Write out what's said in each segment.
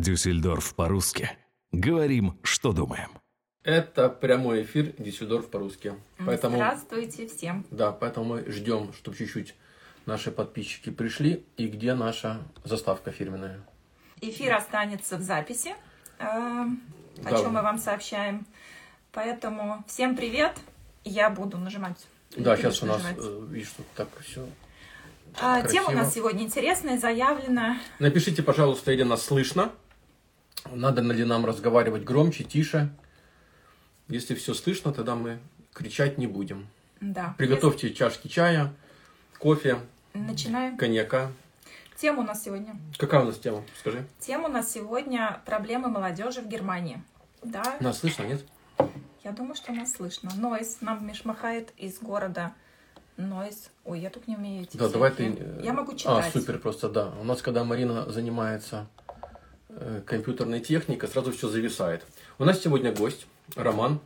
Дюссельдорф по-русски. Говорим, что думаем. Это прямой эфир Дюссельдорф по-русски. Поэтому, Здравствуйте всем. Да, поэтому мы ждем, чтобы чуть-чуть наши подписчики пришли. И где наша заставка фирменная? Эфир останется в записи, э, о да. чем мы вам сообщаем. Поэтому всем привет. Я буду нажимать. Да, сейчас у нас. Э, видишь, тут так все а, тема у нас сегодня интересная, заявлена. Напишите, пожалуйста, или нас слышно. Надо ли нам разговаривать громче, тише. Если все слышно, тогда мы кричать не будем. Да. Приготовьте если... чашки чая, кофе, Начинаем. коньяка. Тема у нас сегодня. Какая у нас тема? Скажи. Тема у нас сегодня проблемы молодежи в Германии. Да. Нас слышно, нет? Я думаю, что нас слышно. Нойс нам мешмахает из города Нойс. Ой, я тут не умею эти Да, давай ты... Я могу читать. А, супер, просто да. У нас, когда Марина занимается э, компьютерной техникой, сразу все зависает. У нас сегодня гость, Роман.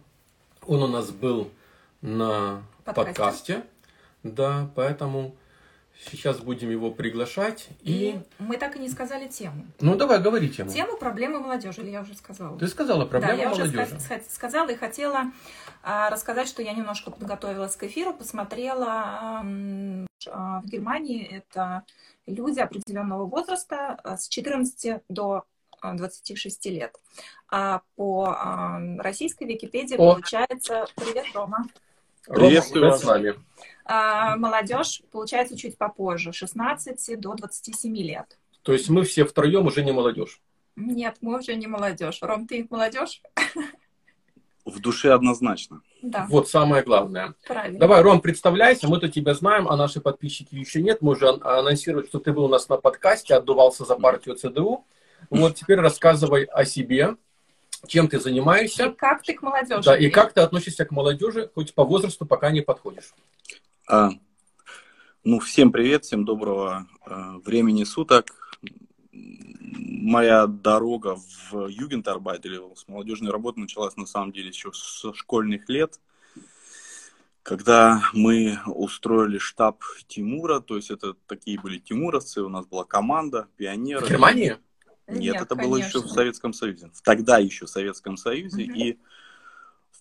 Он у нас был на подкасте. подкасте да, поэтому Сейчас будем его приглашать. И... и мы так и не сказали тему. Ну, давай, говори тему. Тему проблемы молодежи, или я уже сказала? Ты сказала проблемы да, молодежи. я уже сказала и хотела а, рассказать, что я немножко подготовилась к эфиру, посмотрела а, в Германии это люди определенного возраста а, с 14 до 26 лет. А по российской Википедии О. получается... Привет, Рома. Приветствую вас с нами. А, молодежь, получается, чуть попозже, 16 до 27 лет. То есть мы все втроем уже не молодежь? Нет, мы уже не молодежь. Ром, ты молодежь? В душе однозначно. Да. Вот самое главное. Правильно. Давай, Ром, представляйся, мы-то тебя знаем, а наши подписчики еще нет. Мы уже анонсировали, что ты был у нас на подкасте, отдувался за партию ЦДУ. Вот теперь рассказывай о себе, чем ты занимаешься. И как ты к молодежи. Да, и как ты относишься к молодежи, хоть по возрасту пока не подходишь. А, ну, всем привет, всем доброго а, времени суток. Моя дорога в Югентарбайт или с молодежной работы началась на самом деле еще со школьных лет, когда мы устроили штаб Тимура, то есть это такие были тимуровцы, у нас была команда, пионеры. В Германии? Нет, Нет это конечно. было еще в Советском Союзе. Тогда еще в Советском Союзе. Угу. И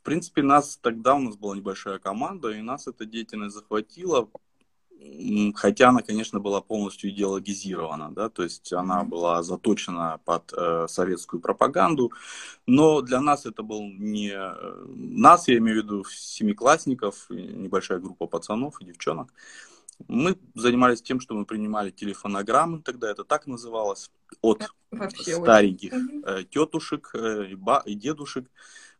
в принципе, нас тогда у нас была небольшая команда, и нас эта деятельность захватила, хотя она, конечно, была полностью идеологизирована, да, то есть она была заточена под э, советскую пропаганду, но для нас это был не э, нас, я имею в виду семиклассников, небольшая группа пацанов и девчонок. Мы занимались тем, что мы принимали телефонограммы, тогда это так называлось, от Вообще стареньких очень. Э, тетушек э, и, ба- и дедушек,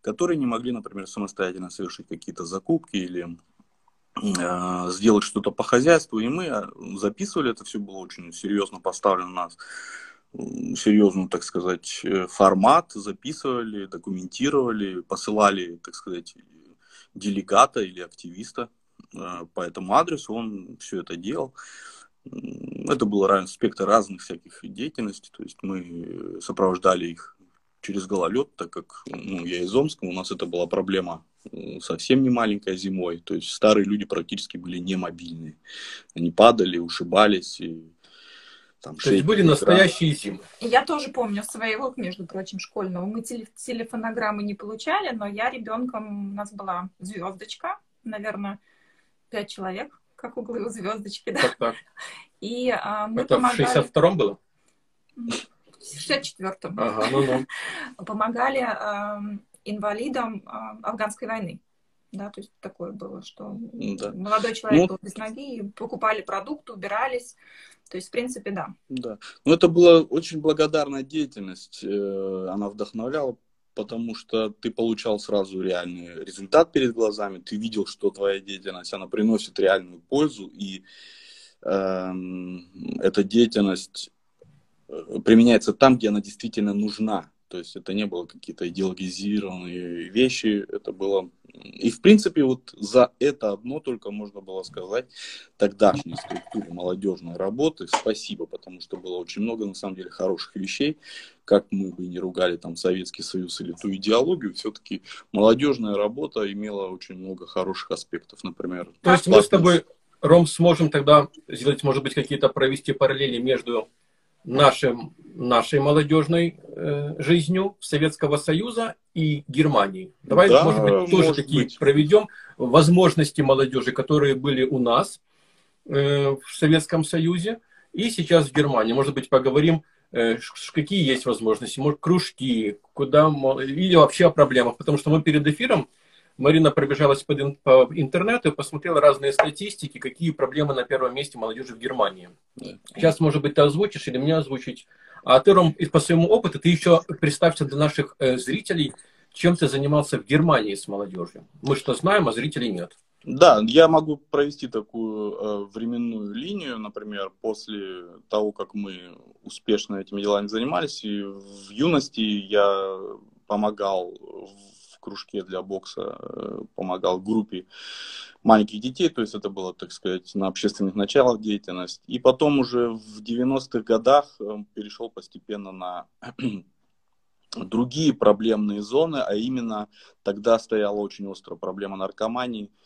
которые не могли, например, самостоятельно совершить какие-то закупки или э, сделать что-то по хозяйству, и мы записывали, это все было очень серьезно поставлено на нас, серьезный, так сказать, формат, записывали, документировали, посылали, так сказать, делегата или активиста по этому адресу, он все это делал. Это был спектр разных всяких деятельностей, то есть мы сопровождали их через гололед, так как ну, я из Омска, у нас это была проблема совсем не маленькая зимой. То есть старые люди практически были не мобильные. Они падали, ушибались. И, там, То есть были настоящие зимы. Я тоже помню своего, между прочим, школьного. Мы телефонограммы не получали, но я ребенком, у нас была звездочка, наверное, пять человек, как углы у звездочки, да. Так, так. И а, мы Это помогали... в 62-м было? в 64-м, ага, ну, ну. помогали э, инвалидам э, афганской войны. Да, то есть такое было, что да. молодой человек ну, был без ноги, покупали продукты, убирались. То есть, в принципе, да. Да. Ну, это была очень благодарная деятельность. Э, она вдохновляла, потому что ты получал сразу реальный результат перед глазами, ты видел, что твоя деятельность, она приносит реальную пользу, и э, эта деятельность применяется там, где она действительно нужна. То есть это не было какие-то идеологизированные вещи, это было... И, в принципе, вот за это одно только можно было сказать тогдашней структуре молодежной работы спасибо, потому что было очень много, на самом деле, хороших вещей. Как мы бы не ругали там Советский Союз или ту идеологию, все-таки молодежная работа имела очень много хороших аспектов, например. То есть мы с тобой, Ром, сможем тогда сделать, может быть, какие-то провести параллели между нашим, нашей молодежной э, жизнью Советского Союза и Германии. Давай, да, может быть, тоже может такие быть. проведем возможности молодежи, которые были у нас э, в Советском Союзе и сейчас в Германии. Может быть, поговорим, э, какие есть возможности, может, кружки, куда, или вообще о проблемах. Потому что мы перед эфиром Марина пробежалась по интернету и посмотрела разные статистики, какие проблемы на первом месте молодежи в Германии. Сейчас, может быть, ты озвучишь или мне озвучить. А ты, Ром, по своему опыту, ты еще представься для наших э, зрителей, чем ты занимался в Германии с молодежью. Мы что знаем, а зрителей нет. Да, я могу провести такую э, временную линию, например, после того, как мы успешно этими делами занимались. И в юности я помогал кружке для бокса, э, помогал группе маленьких детей, то есть это было, так сказать, на общественных началах деятельность. И потом уже в 90-х годах э, перешел постепенно на другие проблемные зоны, а именно тогда стояла очень острая проблема наркомании –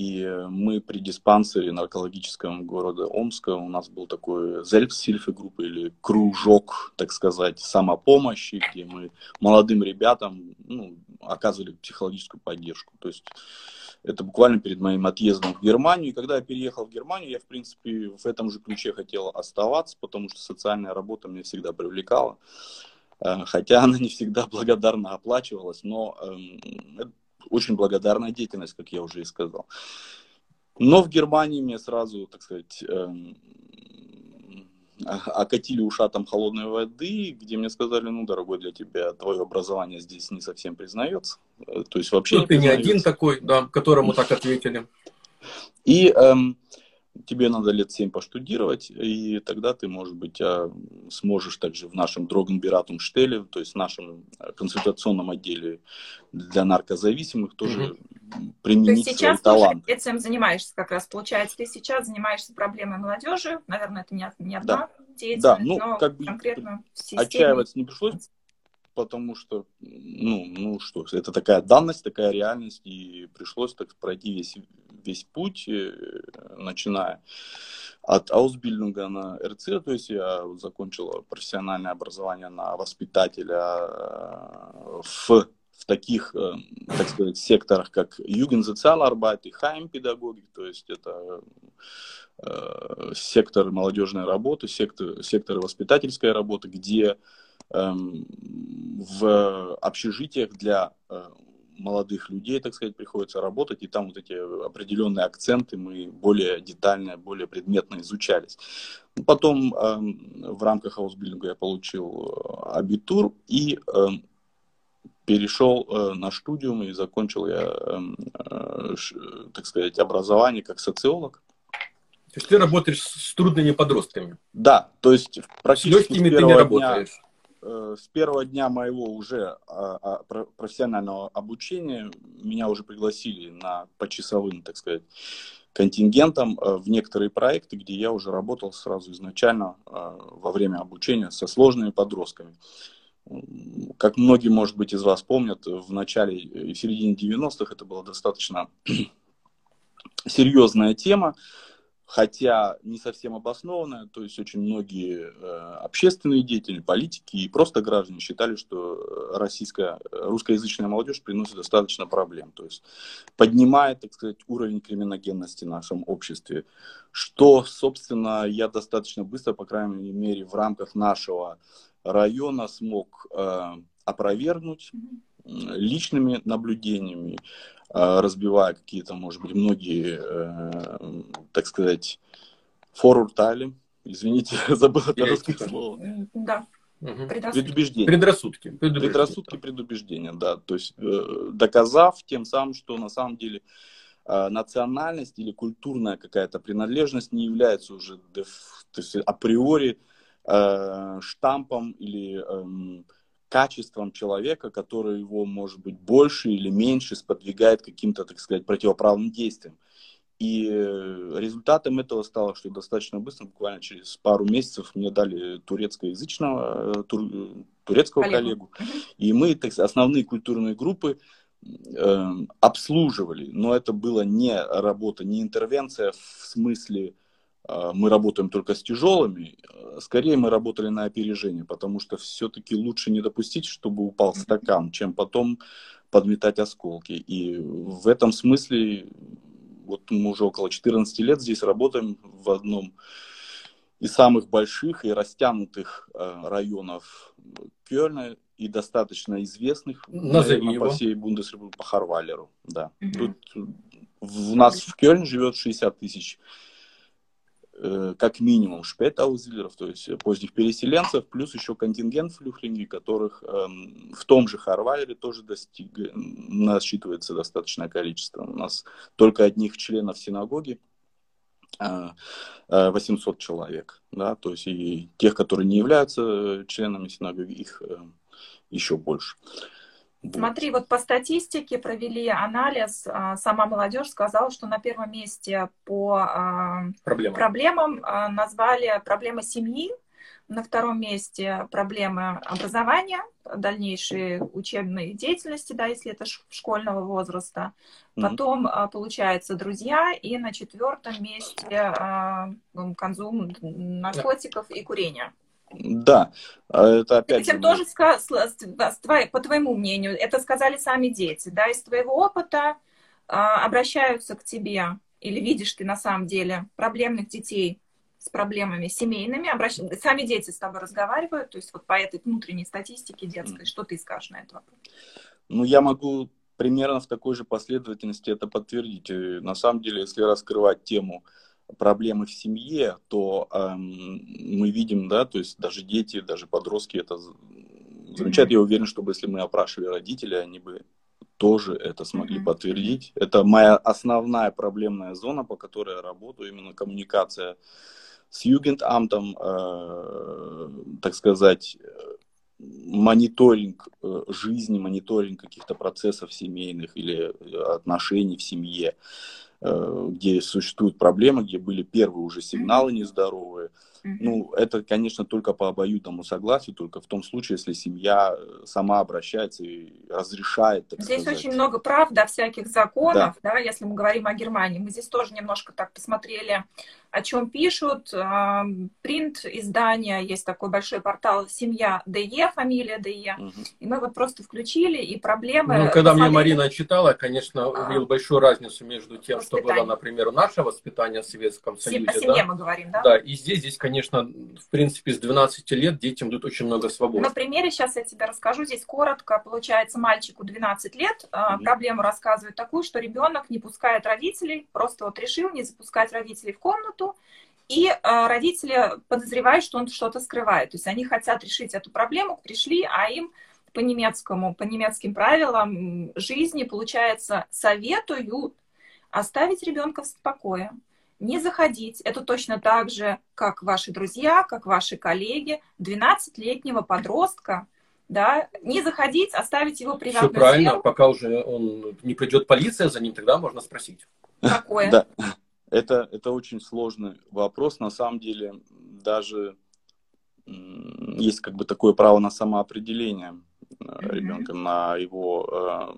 и мы при диспансере наркологическом города Омска, у нас был такой Зельпсильфе-группа или кружок, так сказать, самопомощи, где мы молодым ребятам ну, оказывали психологическую поддержку. То есть это буквально перед моим отъездом в Германию. И когда я переехал в Германию, я, в принципе, в этом же ключе хотел оставаться, потому что социальная работа меня всегда привлекала. Э, хотя она не всегда благодарно оплачивалась, но эм, очень благодарная деятельность, как я уже и сказал. Но в Германии мне сразу, так сказать, эм, окатили ушатом холодной воды, где мне сказали, ну, дорогой, для тебя твое образование здесь не совсем признается. Э, то есть вообще ну, не ты признается. не один такой, да, которому так ответили. И эм, тебе надо лет 7 поштудировать, и тогда ты, может быть, а, сможешь также в нашем Дрогенбиратум Штеле, то есть в нашем э, консультационном отделе для наркозависимых тоже угу. применить то есть сейчас свои таланты. этим занимаешься как раз, получается, ты сейчас занимаешься проблемой молодежи, наверное, это не, не одна да. деятельность, да, ну, но как бы конкретно в системе. Отчаиваться не пришлось, потому что, ну, ну что, это такая данность, такая реальность, и пришлось так пройти весь весь путь, э, начиная от Аусбильдинга на РЦ, то есть я закончил профессиональное образование на воспитателя э, в, в таких, э, так сказать, секторах, как Югенсоциаларбайт и Хайм-педагогик, то есть это сектор молодежной работы, сектор, сектор воспитательской работы, где эм, в общежитиях для молодых людей, так сказать, приходится работать, и там вот эти определенные акценты мы более детально, более предметно изучались. Потом э, в рамках хаусбилдинга я получил э, абитур и э, перешел э, на студиум и закончил я, э, э, так сказать, образование как социолог. То есть ты работаешь с трудными подростками? Да, то есть практически с, с первого дня, Э, с первого дня моего уже а, а, профессионального обучения меня уже пригласили на почасовым, так сказать, контингентом э, в некоторые проекты, где я уже работал сразу изначально э, во время обучения со сложными подростками. Как многие, может быть, из вас помнят, в начале и середине 90-х это была достаточно серьезная тема хотя не совсем обоснованная, то есть очень многие э, общественные деятели, политики и просто граждане считали, что российская, русскоязычная молодежь приносит достаточно проблем, то есть поднимает, так сказать, уровень криминогенности в нашем обществе, что, собственно, я достаточно быстро, по крайней мере, в рамках нашего района смог э, опровергнуть личными наблюдениями, а, разбивая какие-то, может быть, многие, э, так сказать, форуртали. Извините, забыл это русское слово. Да. Угу. Предубеждения. Предрассудки. Предубеждения. Предрассудки, предубеждения, да. То есть э, доказав тем самым, что на самом деле э, национальность или культурная какая-то принадлежность не является уже то есть априори э, штампом или э, качеством человека, который его, может быть, больше или меньше сподвигает каким-то, так сказать, противоправным действиям. И э, результатом этого стало, что достаточно быстро, буквально через пару месяцев, мне дали турецкоязычного, э, тур, турецкого коллегу. коллегу. И мы так, основные культурные группы э, обслуживали. Но это была не работа, не интервенция в смысле мы работаем только с тяжелыми, скорее мы работали на опережение, потому что все-таки лучше не допустить, чтобы упал стакан, чем потом подметать осколки. И в этом смысле, вот мы уже около 14 лет здесь работаем в одном из самых больших и растянутых э, районов Кёльна и достаточно известных наверное, по всей Бундесреспублике, по Харвалеру. Да. Угу. Тут у нас в Кёльне живет 60 тысяч как минимум шпетаузилеров, то есть поздних переселенцев, плюс еще контингент флюхлинги, которых эм, в том же Харвайере тоже достиг, насчитывается достаточное количество. У нас только одних членов синагоги 800 э, э, человек, да, то есть и тех, которые не являются членами синагоги, их еще больше. Смотри, вот по статистике провели анализ, а, сама молодежь сказала, что на первом месте по а, Проблема. проблемам а, назвали проблемы семьи, на втором месте проблемы образования, дальнейшей учебной деятельности, да, если это школьного возраста. Потом, mm-hmm. получается, друзья. И на четвертом месте консум наркотиков и курения. Да, а это опять... Этим тоже, по твоему мнению, это сказали сами дети, да, из твоего опыта а, обращаются к тебе, или видишь ты на самом деле проблемных детей с проблемами семейными, обращ... сами дети с тобой разговаривают, то есть вот по этой внутренней статистике детской, что ты скажешь на этот вопрос? Ну, я могу примерно в такой же последовательности это подтвердить. На самом деле, если раскрывать тему проблемы в семье, то эм, мы видим, да, то есть даже дети, даже подростки это замечают. Mm-hmm. Я уверен, что если мы опрашивали родителей, они бы тоже это смогли mm-hmm. подтвердить. Это моя основная проблемная зона, по которой я работаю, именно коммуникация с Югентамтом, э, так сказать, мониторинг э, жизни, мониторинг каких-то процессов семейных или отношений в семье. Э, где существуют проблемы, где были первые уже сигналы нездоровые. Ну, это, конечно, только по обоюдному согласию, только в том случае, если семья э, сама обращается и разрешает. Так здесь сказать. очень много прав, да, всяких законов, да. да, если мы говорим о Германии. Мы здесь тоже немножко так посмотрели о чем пишут. Принт издания, есть такой большой портал «Семья ДЕ», фамилия ДЕ. Угу. И мы вот просто включили, и проблемы... Ну, когда мне Марина читала, конечно, а. увидел большую разницу между тем, что было, например, наше воспитание в Советском Союзе. О семье да? мы говорим, да? Да, и здесь, здесь, конечно, в принципе, с 12 лет детям дают очень много свободы. На примере сейчас я тебе расскажу, здесь коротко. Получается, мальчику 12 лет, угу. проблему рассказывает такую, что ребенок не пускает родителей, просто вот решил не запускать родителей в комнату, комнату, и э, родители подозревают, что он что-то скрывает. То есть они хотят решить эту проблему, пришли, а им по немецкому, по немецким правилам жизни, получается, советуют оставить ребенка в покое, не заходить. Это точно так же, как ваши друзья, как ваши коллеги, 12-летнего подростка, да, не заходить, оставить его приватную Все правильно, сферу. пока уже он не придет полиция за ним, тогда можно спросить. Какое? Да. Это, это очень сложный вопрос. На самом деле, даже есть как бы такое право на самоопределение mm-hmm. ребенка, на его,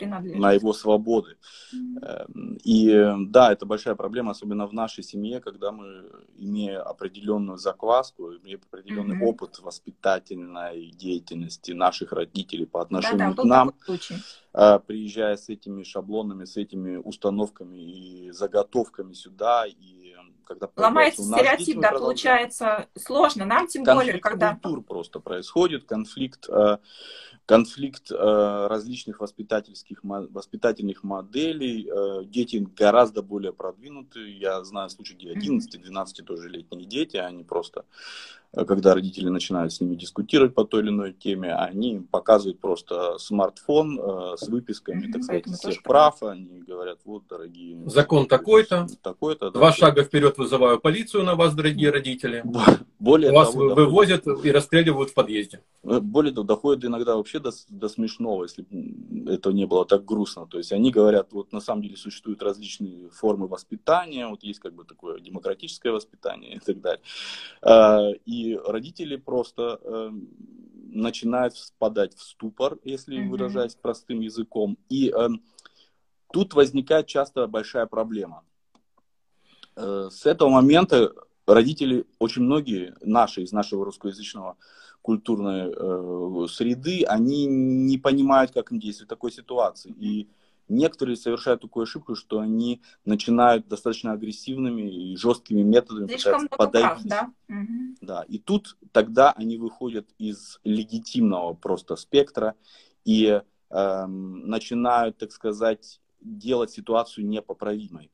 э, на его свободы. Mm-hmm. И да, это большая проблема, особенно в нашей семье, когда мы, имея определенную закваску, имея определенный mm-hmm. опыт воспитательной деятельности наших родителей по отношению да, да, к нам, а, приезжая с этими шаблонами, с этими установками и заготовками сюда, и когда ломается стереотип, да, получается сложно нам тем конфликт более, когда культур просто происходит, конфликт, э, конфликт э, различных воспитательских воспитательных моделей, э, дети гораздо более продвинутые, я знаю случаи, где 11-12 тоже летние дети, они просто когда родители начинают с ними дискутировать по той или иной теме, они показывают просто смартфон э, с выписками, так сказать, всех прав. Они говорят, вот, дорогие... Закон такой-то. Такой-то. Два да, шага вперед вызываю полицию на вас, дорогие родители. Более вас того, вывозят доходит, и расстреливают в подъезде. Э, более того, доходит иногда вообще до, до смешного, если это не было так грустно. То есть они говорят, вот на самом деле существуют различные формы воспитания, вот есть как бы такое демократическое воспитание и так далее. Э, и родители просто э, начинают впадать в ступор, если mm-hmm. выражаясь простым языком. И э, тут возникает часто большая проблема. Э, с этого момента родители, очень многие наши, из нашего русскоязычного культурной э, среды, они не понимают, как им действовать в такой ситуации. И некоторые совершают такую ошибку, что они начинают достаточно агрессивными и жесткими методами Слишком подавить. Да? Угу. да, и тут тогда они выходят из легитимного просто спектра и э, начинают, так сказать, делать ситуацию непоправимой.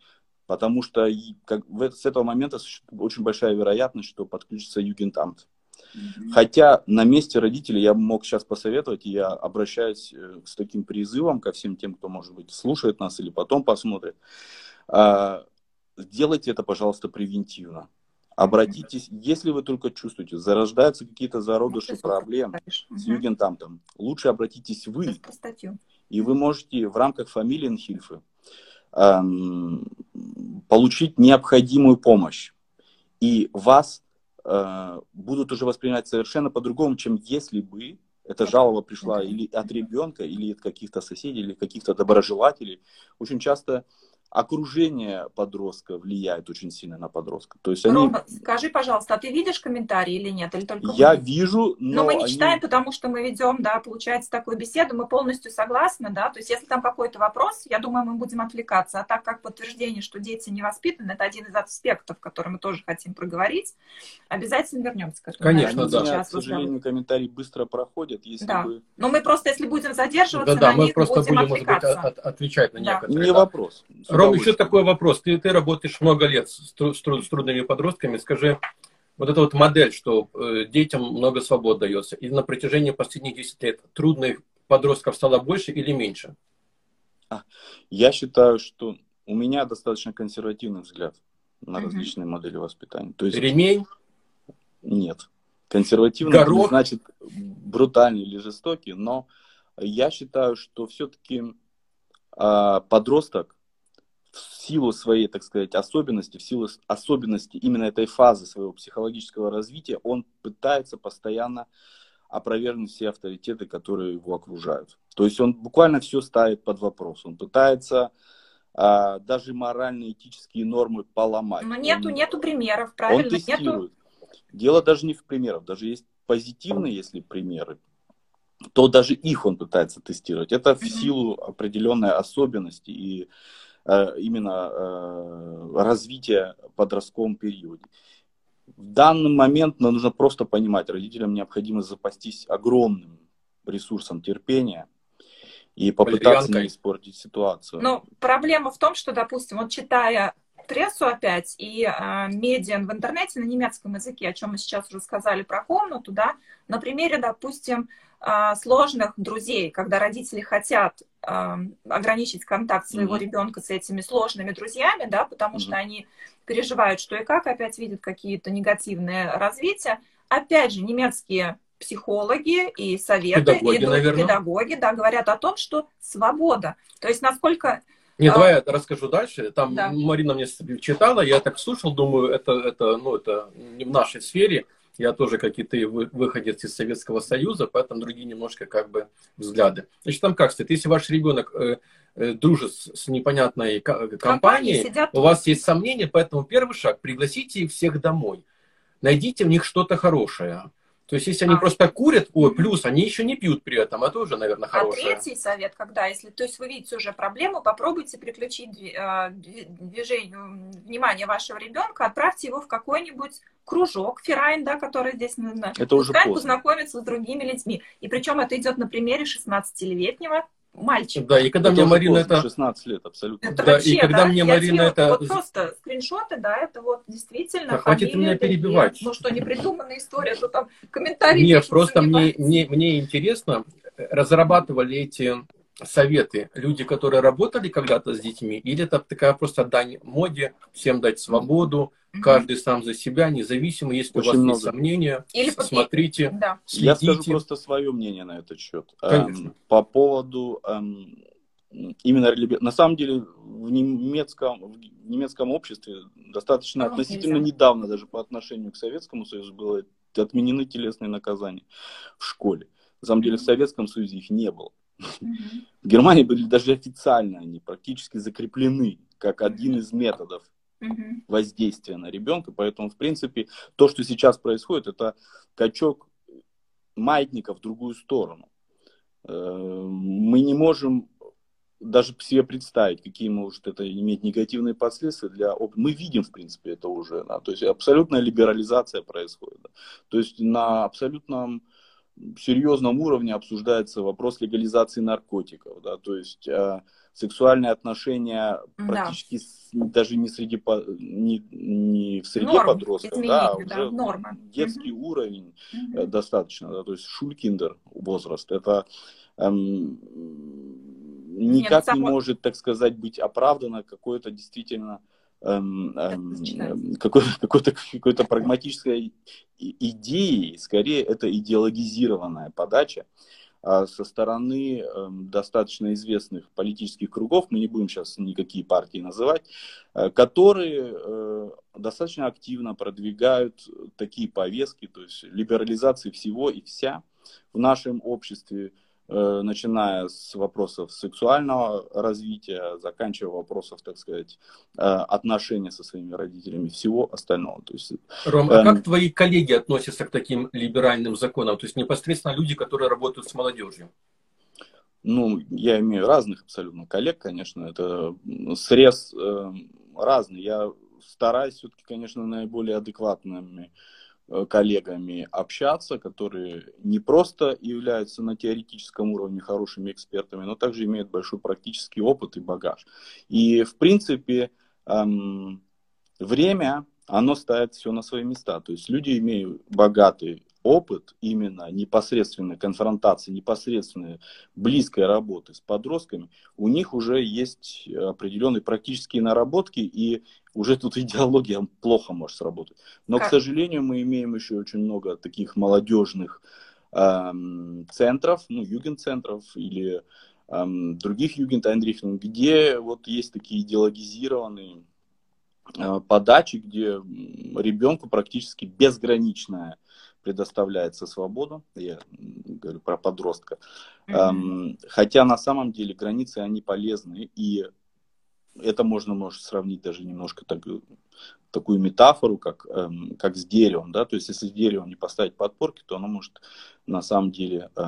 Потому что как, в, с этого момента очень большая вероятность, что подключится Югентамт. Mm-hmm. Хотя на месте родителей я мог сейчас посоветовать, и я обращаюсь э, с таким призывом ко всем тем, кто, может быть, слушает нас или потом посмотрит. А, сделайте это, пожалуйста, превентивно. Обратитесь, если вы только чувствуете, зарождаются какие-то зародыши ну, проблем с Югентамтом, лучше обратитесь вы. И вы можете в рамках фамилии Нхильфы Эм, получить необходимую помощь. И вас будут уже воспринимать совершенно по-другому, чем если бы эта жалоба пришла или от ребенка, или от каких-то соседей, или каких-то доброжелателей. Очень часто окружение подростка влияет очень сильно на подростка. То есть они... Рома, скажи, пожалуйста, а ты видишь комментарии или нет? Или только Я вы? вижу, но... Но мы не они... читаем, потому что мы ведем, да, получается, такую беседу, мы полностью согласны, да, то есть если там какой-то вопрос, я думаю, мы будем отвлекаться, а так как подтверждение, что дети не воспитаны, это один из аспектов, который мы тоже хотим проговорить, обязательно вернемся к этому. Конечно, да. Сейчас, к сожалению, комментарии быстро проходят, если да. бы... Но мы просто, если будем задерживаться да, да, на мы просто будем, будем может быть, от, отвечать на да. некоторые. Не да. вопрос. Ром, еще такой вопрос. Ты, ты работаешь много лет с, с, с трудными подростками. Скажи, вот эта вот модель, что э, детям много свобод дается, и на протяжении последних 10 лет трудных подростков стало больше или меньше? А, я считаю, что у меня достаточно консервативный взгляд на различные угу. модели воспитания. То есть, Ремень? Нет. Консервативный Горох? не значит брутальный или жестокий, но я считаю, что все-таки э, а, подросток в силу своей, так сказать, особенности, в силу особенности именно этой фазы своего психологического развития, он пытается постоянно опровергнуть все авторитеты, которые его окружают. То есть он буквально все ставит под вопрос. Он пытается а, даже моральные этические нормы поломать. Но нету, он, нету примеров, правильно? Он тестирует. Нету... Дело даже не в примерах, даже есть позитивные, если примеры, то даже их он пытается тестировать. Это в силу определенной особенности и именно э, развития в подростковом периоде. В данный момент нужно просто понимать, родителям необходимо запастись огромным ресурсом терпения и попытаться не испортить ситуацию. Но проблема в том, что, допустим, вот читая прессу опять и э, медиа в интернете на немецком языке, о чем мы сейчас уже сказали про комнату, да, на примере, допустим, э, сложных друзей, когда родители хотят э, ограничить контакт своего mm-hmm. ребенка с этими сложными друзьями, да, потому mm-hmm. что они переживают, что и как, опять видят какие-то негативные развития. Опять же, немецкие психологи и советы, педагоги, идут, наверное. педагоги, да, говорят о том, что свобода. То есть насколько не, а... давай я расскажу дальше. Там да. Марина мне читала, я так слушал, думаю, это, это, ну, это не в нашей сфере. Я тоже, как и ты, выходец из Советского Союза, поэтому другие немножко как бы взгляды. Значит, там как стоит, если ваш ребенок э, э, дружит с, с непонятной компанией, сидят... у вас есть сомнения, поэтому первый шаг, пригласите их всех домой. Найдите в них что-то хорошее. То есть, если они а. просто курят, ой, плюс они еще не пьют при этом, это уже, наверное, хорошее. А третий совет, когда, если, то есть вы видите уже проблему, попробуйте переключить а, движение, внимание вашего ребенка, отправьте его в какой-нибудь кружок, ферайн, да, который здесь нужно. Это уже поздно. познакомиться с другими людьми. И причем это идет на примере 16-летнего мальчик. Да, и когда это мне Марина это... 16 лет, абсолютно. Это да, вообще, и когда да, мне Марина это... Вот просто скриншоты, да, это вот действительно... Да, хватит меня перебивать. Ну что, не придуманная история, что там комментарии... Нет, просто мне, мне, мне интересно, разрабатывали эти советы люди, которые работали когда-то с детьми, или это такая просто дань моде, всем дать свободу, mm-hmm. каждый сам за себя, независимо, если Очень у вас много. есть сомнения, или смотрите, да. следите. Я скажу просто свое мнение на этот счет. Конечно. Эм, по поводу эм, именно на самом деле в немецком, в немецком обществе достаточно oh, относительно нельзя. недавно даже по отношению к Советскому Союзу было отменены телесные наказания в школе. На самом деле в Советском Союзе их не было. В Германии были даже официально они практически закреплены как один из методов воздействия на ребенка. Поэтому, в принципе, то, что сейчас происходит, это качок маятника в другую сторону. Э, мы не можем даже себе представить, какие может это иметь негативные последствия для мы видим в принципе это уже, да, то есть абсолютная либерализация происходит, да. то есть на абсолютном серьезном уровне обсуждается вопрос легализации наркотиков, да, то есть э, сексуальные отношения да. практически с, даже не среди не, не в среде Норм, подростков, да, уже да, норма. детский угу. уровень угу. достаточно, да, то есть шулькиндер возраст, это эм, никак Нет, не может, так сказать, быть оправдано какое-то действительно эм, эм, какой-то, какой-то, какой-то прагматической идеей, скорее это идеологизированная подача а со стороны эм, достаточно известных политических кругов, мы не будем сейчас никакие партии называть, э, которые э, достаточно активно продвигают такие повестки, то есть либерализации всего и вся в нашем обществе, начиная с вопросов сексуального развития, заканчивая вопросов, так сказать, э, отношения со своими родителями, всего остального. То есть, Ром, а эм... как твои коллеги относятся к таким либеральным законам? То есть непосредственно люди, которые работают с молодежью? Ну, я имею разных абсолютно коллег, конечно, это срез э, разный. Я стараюсь все-таки, конечно, наиболее адекватными Э, коллегами общаться, которые не просто являются на теоретическом уровне хорошими экспертами, но также имеют большой практический опыт и багаж. И, в принципе, эм, время, оно ставит все на свои места. То есть люди имеют богатый опыт именно непосредственной конфронтации, непосредственной близкой работы с подростками, у них уже есть определенные практические наработки, и уже тут идеология плохо может сработать. Но, как? к сожалению, мы имеем еще очень много таких молодежных эм, центров, ну, юген-центров или эм, других югент где вот есть такие идеологизированные э, подачи, где ребенку практически безграничная предоставляется свобода, я говорю про подростка, mm-hmm. хотя на самом деле границы, они полезны, и это можно, может, сравнить даже немножко так, такую метафору, как, эм, как с деревом, да, то есть если дерево не поставить подпорки, то оно может на самом деле э,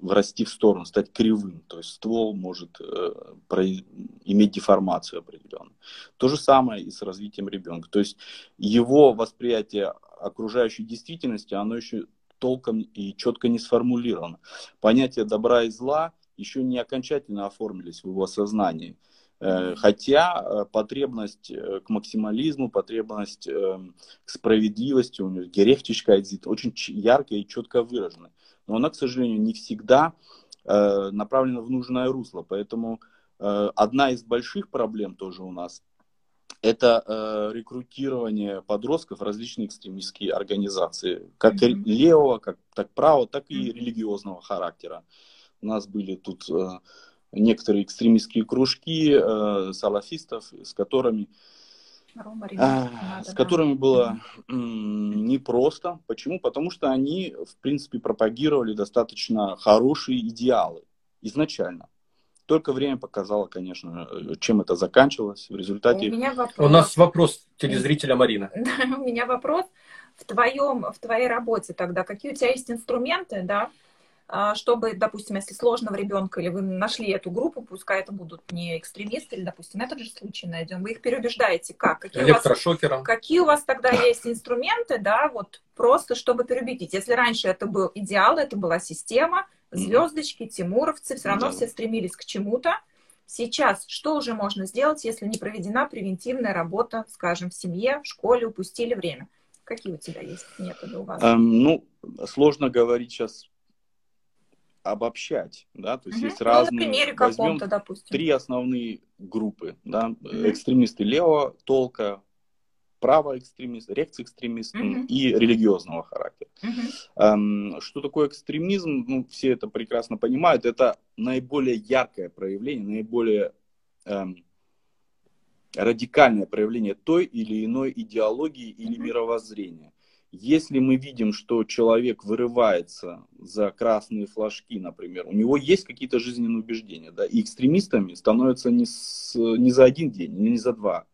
врасти в сторону, стать кривым, то есть ствол может э, про, иметь деформацию определенную. То же самое и с развитием ребенка, то есть его восприятие окружающей действительности, оно еще толком и четко не сформулировано. Понятие добра и зла еще не окончательно оформились в его сознании. Э, хотя э, потребность э, к максимализму, потребность к справедливости у него, Герефтичкайзит, очень яркая и четко выражена. Но она, к сожалению, не всегда направлена в нужное русло. Поэтому одна из больших проблем тоже у нас это э, рекрутирование подростков в различные экстремистские организации, как mm-hmm. левого, как так правого, так и mm-hmm. религиозного характера. У нас были тут э, некоторые экстремистские кружки э, салафистов, с которыми Рома, ребята, надо, с которыми да. было м, непросто. Почему? Потому что они, в принципе, пропагировали достаточно хорошие идеалы изначально. Только время показало, конечно, чем это заканчивалось. В результате... У, меня вопрос. У нас вопрос телезрителя Марина. У меня вопрос. В, твоем, в твоей работе тогда какие у тебя есть инструменты, да, чтобы, допустим, если сложного ребенка, или вы нашли эту группу, пускай это будут не экстремисты, или, допустим, этот же случай найдем, вы их переубеждаете как? Какие Электрошокером. У вас, какие у вас тогда есть инструменты, да, вот просто чтобы переубедить? Если раньше это был идеал, это была система, звездочки, тимуровцы, все равно да. все стремились к чему-то. Сейчас что уже можно сделать, если не проведена превентивная работа, скажем, в семье, в школе, упустили время? Какие у тебя есть методы у вас? Эм, ну, сложно говорить сейчас обобщать, да, то есть угу. есть ну, разные, примере возьмем допустим. три основные группы, да, угу. экстремисты левого толка, правоэкстремист, рекцэкстремист mm-hmm. и религиозного характера. Mm-hmm. Эм, что такое экстремизм? Ну, все это прекрасно понимают. Это наиболее яркое проявление, наиболее эм, радикальное проявление той или иной идеологии или мировоззрения. Если мы видим, что человек вырывается за красные флажки, например, у него есть какие-то жизненные убеждения, да, и экстремистами становятся не, с, не за один день, не за два,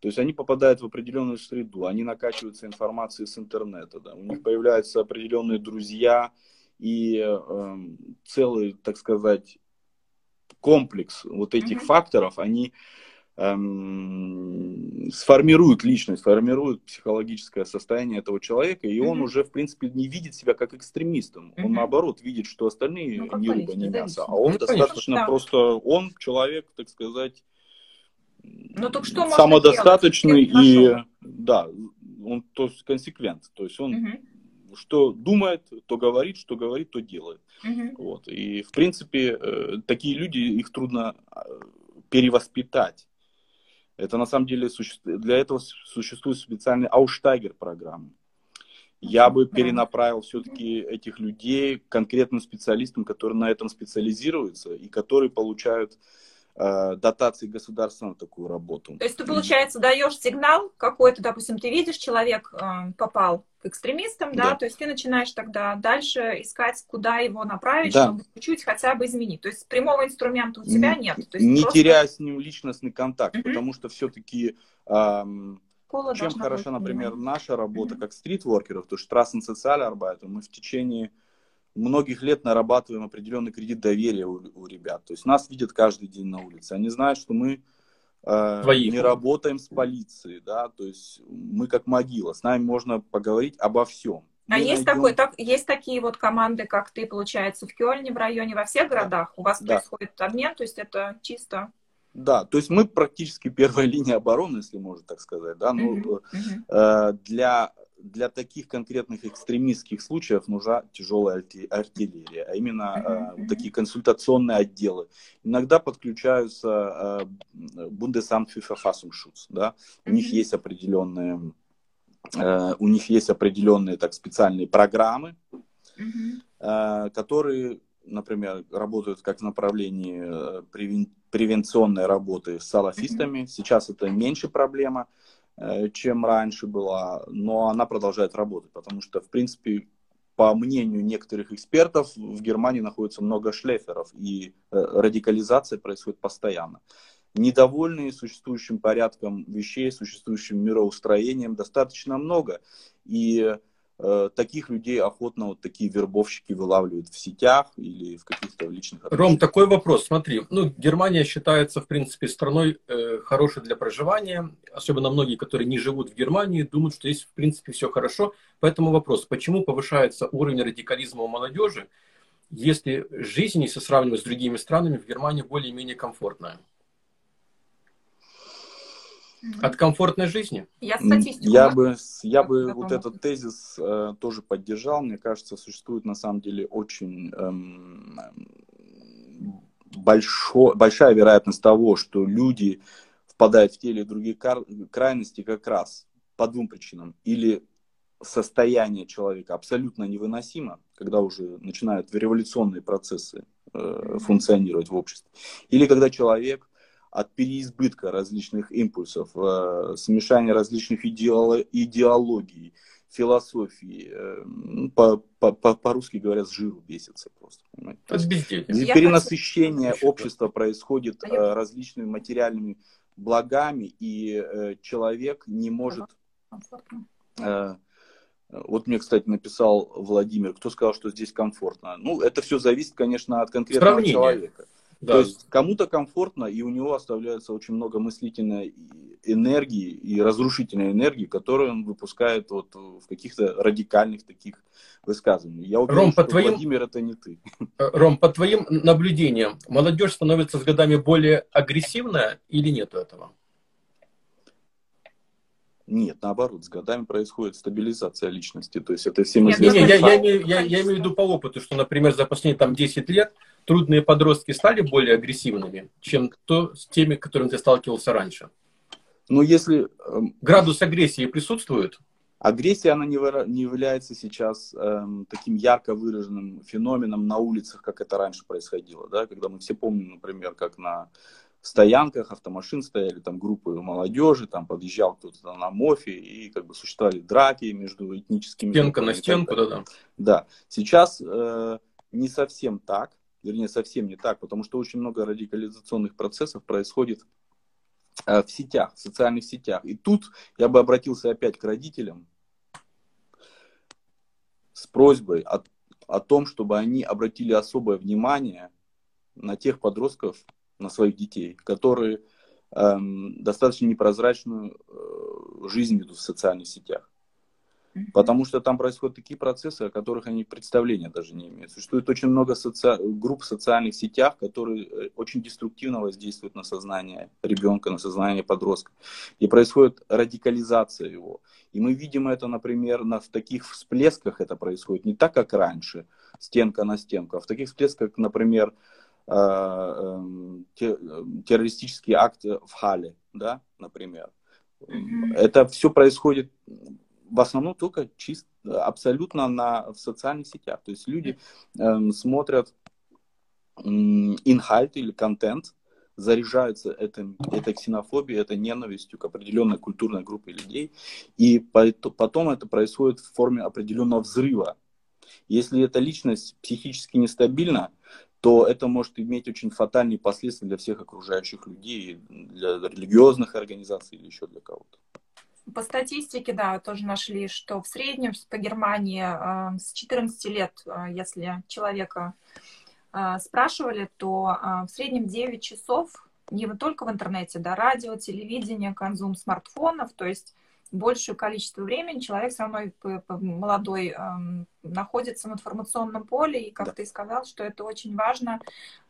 То есть они попадают в определенную среду, они накачиваются информацией с интернета, да, у них появляются определенные друзья и э, целый, так сказать, комплекс вот этих mm-hmm. факторов, они эм, сформируют личность, формируют психологическое состояние этого человека, и mm-hmm. он уже, в принципе, не видит себя как экстремистом. Mm-hmm. Он, наоборот, видит, что остальные ну, не рыба, не мясо, а он ну, достаточно конечно, просто, он человек, так сказать, ну, так что самодостаточный и да, он то есть консеквент, то есть он угу. что думает, то говорит, что говорит, то делает. Угу. Вот. И в принципе э, такие люди их трудно э, перевоспитать. Это на самом деле для этого существует специальный Ауштайгер программы. Я бы перенаправил все-таки этих людей к конкретным специалистам, которые на этом специализируются и которые получают дотации государства на такую работу. То есть ты, получается, даешь сигнал какой-то, допустим, ты видишь, человек э, попал к экстремистам, да, да, то есть ты начинаешь тогда дальше искать, куда его направить, да. чтобы чуть-чуть хотя бы изменить. То есть прямого инструмента у тебя нет. То есть не просто... теряя с ним личностный контакт, угу. потому что все-таки эм, чем хороша, например, наша работа угу. как стритворкеров, то есть Strassen Sozialarbeiter, мы в течение многих лет нарабатываем определенный кредит доверия у, у ребят. То есть нас видят каждый день на улице. Они знают, что мы э, не работаем с полицией, да, то есть мы как могила, с нами можно поговорить обо всем. А мы есть, найдем... такой, так, есть такие вот команды, как ты, получается, в Кёльне, в районе, во всех городах? У вас да. происходит обмен, то есть это чисто... Да, то есть мы практически первая линия обороны, если можно так сказать, да, но uh-huh, uh-huh. Э, для для таких конкретных экстремистских случаев нужна тяжелая артиллерия, а именно э, такие консультационные отделы. Иногда подключаются э, Bundesamt für Verfassungsschutz, да, у них есть определенные, э, у них есть определенные так специальные программы, э, которые, например, работают как в направлении превен, превенционной работы с салафистами. Сейчас это меньше проблема. Э, чем раньше была, но она продолжает работать, потому что, в принципе, по мнению некоторых экспертов, в Германии находится много шлейферов, и э, радикализация происходит постоянно. Недовольные существующим порядком вещей, существующим мироустроением достаточно много. И таких людей охотно вот такие вербовщики вылавливают в сетях или в каких-то личных отношениях. Ром, такой вопрос. Смотри, ну, Германия считается, в принципе, страной э, хорошей для проживания. Особенно многие, которые не живут в Германии, думают, что здесь, в принципе, все хорошо. Поэтому вопрос, почему повышается уровень радикализма у молодежи, если жизнь, если сравнивать с другими странами, в Германии более-менее комфортная? От комфортной жизни? Я статистику. Я бы, я бы вот этот тезис э, тоже поддержал. Мне кажется, существует на самом деле очень эм, большо, большая вероятность того, что люди впадают в те или другие крайности как раз по двум причинам. Или состояние человека абсолютно невыносимо, когда уже начинают революционные процессы э, функционировать в обществе. Или когда человек от переизбытка различных импульсов, э, смешания различных идеолог, идеологий, философии, э, по, по, по-русски говорят, с жиру бесится просто. Понимаете? Перенасыщение хочу... общества происходит а различными материальными благами, и э, человек не может... Э, вот мне, кстати, написал Владимир, кто сказал, что здесь комфортно. Ну, это все зависит, конечно, от конкретного Сравнение. человека. Да. То есть кому-то комфортно, и у него оставляется очень много мыслительной энергии и разрушительной энергии, которую он выпускает вот в каких-то радикальных таких высказываниях. Я уверен, Ром, что по твоим... Владимир это не ты. Э, Ром, по твоим наблюдениям, молодежь становится с годами более агрессивная или нет этого? Нет, наоборот, с годами происходит стабилизация личности. То есть это всем известно. Не, не, я, я, имею, я, я имею в виду по опыту, что, например, за последние там, 10 лет трудные подростки стали более агрессивными, чем то с теми, с которыми ты сталкивался раньше? Ну, если... Эм, Градус агрессии присутствует? Агрессия, она не, не является сейчас эм, таким ярко выраженным феноменом на улицах, как это раньше происходило, да, когда мы все помним, например, как на стоянках автомашин стояли там группы молодежи, там подъезжал кто-то на мофе, и как бы существовали драки между этническими... Стенка на стенку, да-да. Да, сейчас э, не совсем так, вернее, совсем не так, потому что очень много радикализационных процессов происходит в сетях, в социальных сетях. И тут я бы обратился опять к родителям с просьбой о, о том, чтобы они обратили особое внимание на тех подростков, на своих детей, которые эм, достаточно непрозрачную э, жизнь ведут в социальных сетях. Потому что там происходят такие процессы, о которых они представления даже не имеют. Существует очень много соци... групп в социальных сетях, которые э, очень деструктивно воздействуют на сознание ребенка, на сознание подростка. И происходит радикализация его. И мы видим это, например, на, в таких всплесках это происходит не так, как раньше, стенка на стенку, а в таких всплесках, например, э, эм, э, террористический акт в Хале, да, например. Mm-hmm. Это все происходит в основном только чисто, абсолютно на, в социальных сетях. То есть люди э, смотрят э, инхальт или контент, заряжаются этим, этой ксенофобией, этой ненавистью к определенной культурной группе людей, и потом это происходит в форме определенного взрыва. Если эта личность психически нестабильна, то это может иметь очень фатальные последствия для всех окружающих людей, для религиозных организаций или еще для кого-то. По статистике, да, тоже нашли, что в среднем по Германии э, с 14 лет, э, если человека э, спрашивали, то в среднем 9 часов не только в интернете, да, радио, телевидение, консум смартфонов, то есть большее количество времени человек все равно молодой находится в информационном поле, и, как да. ты сказал, что это очень важно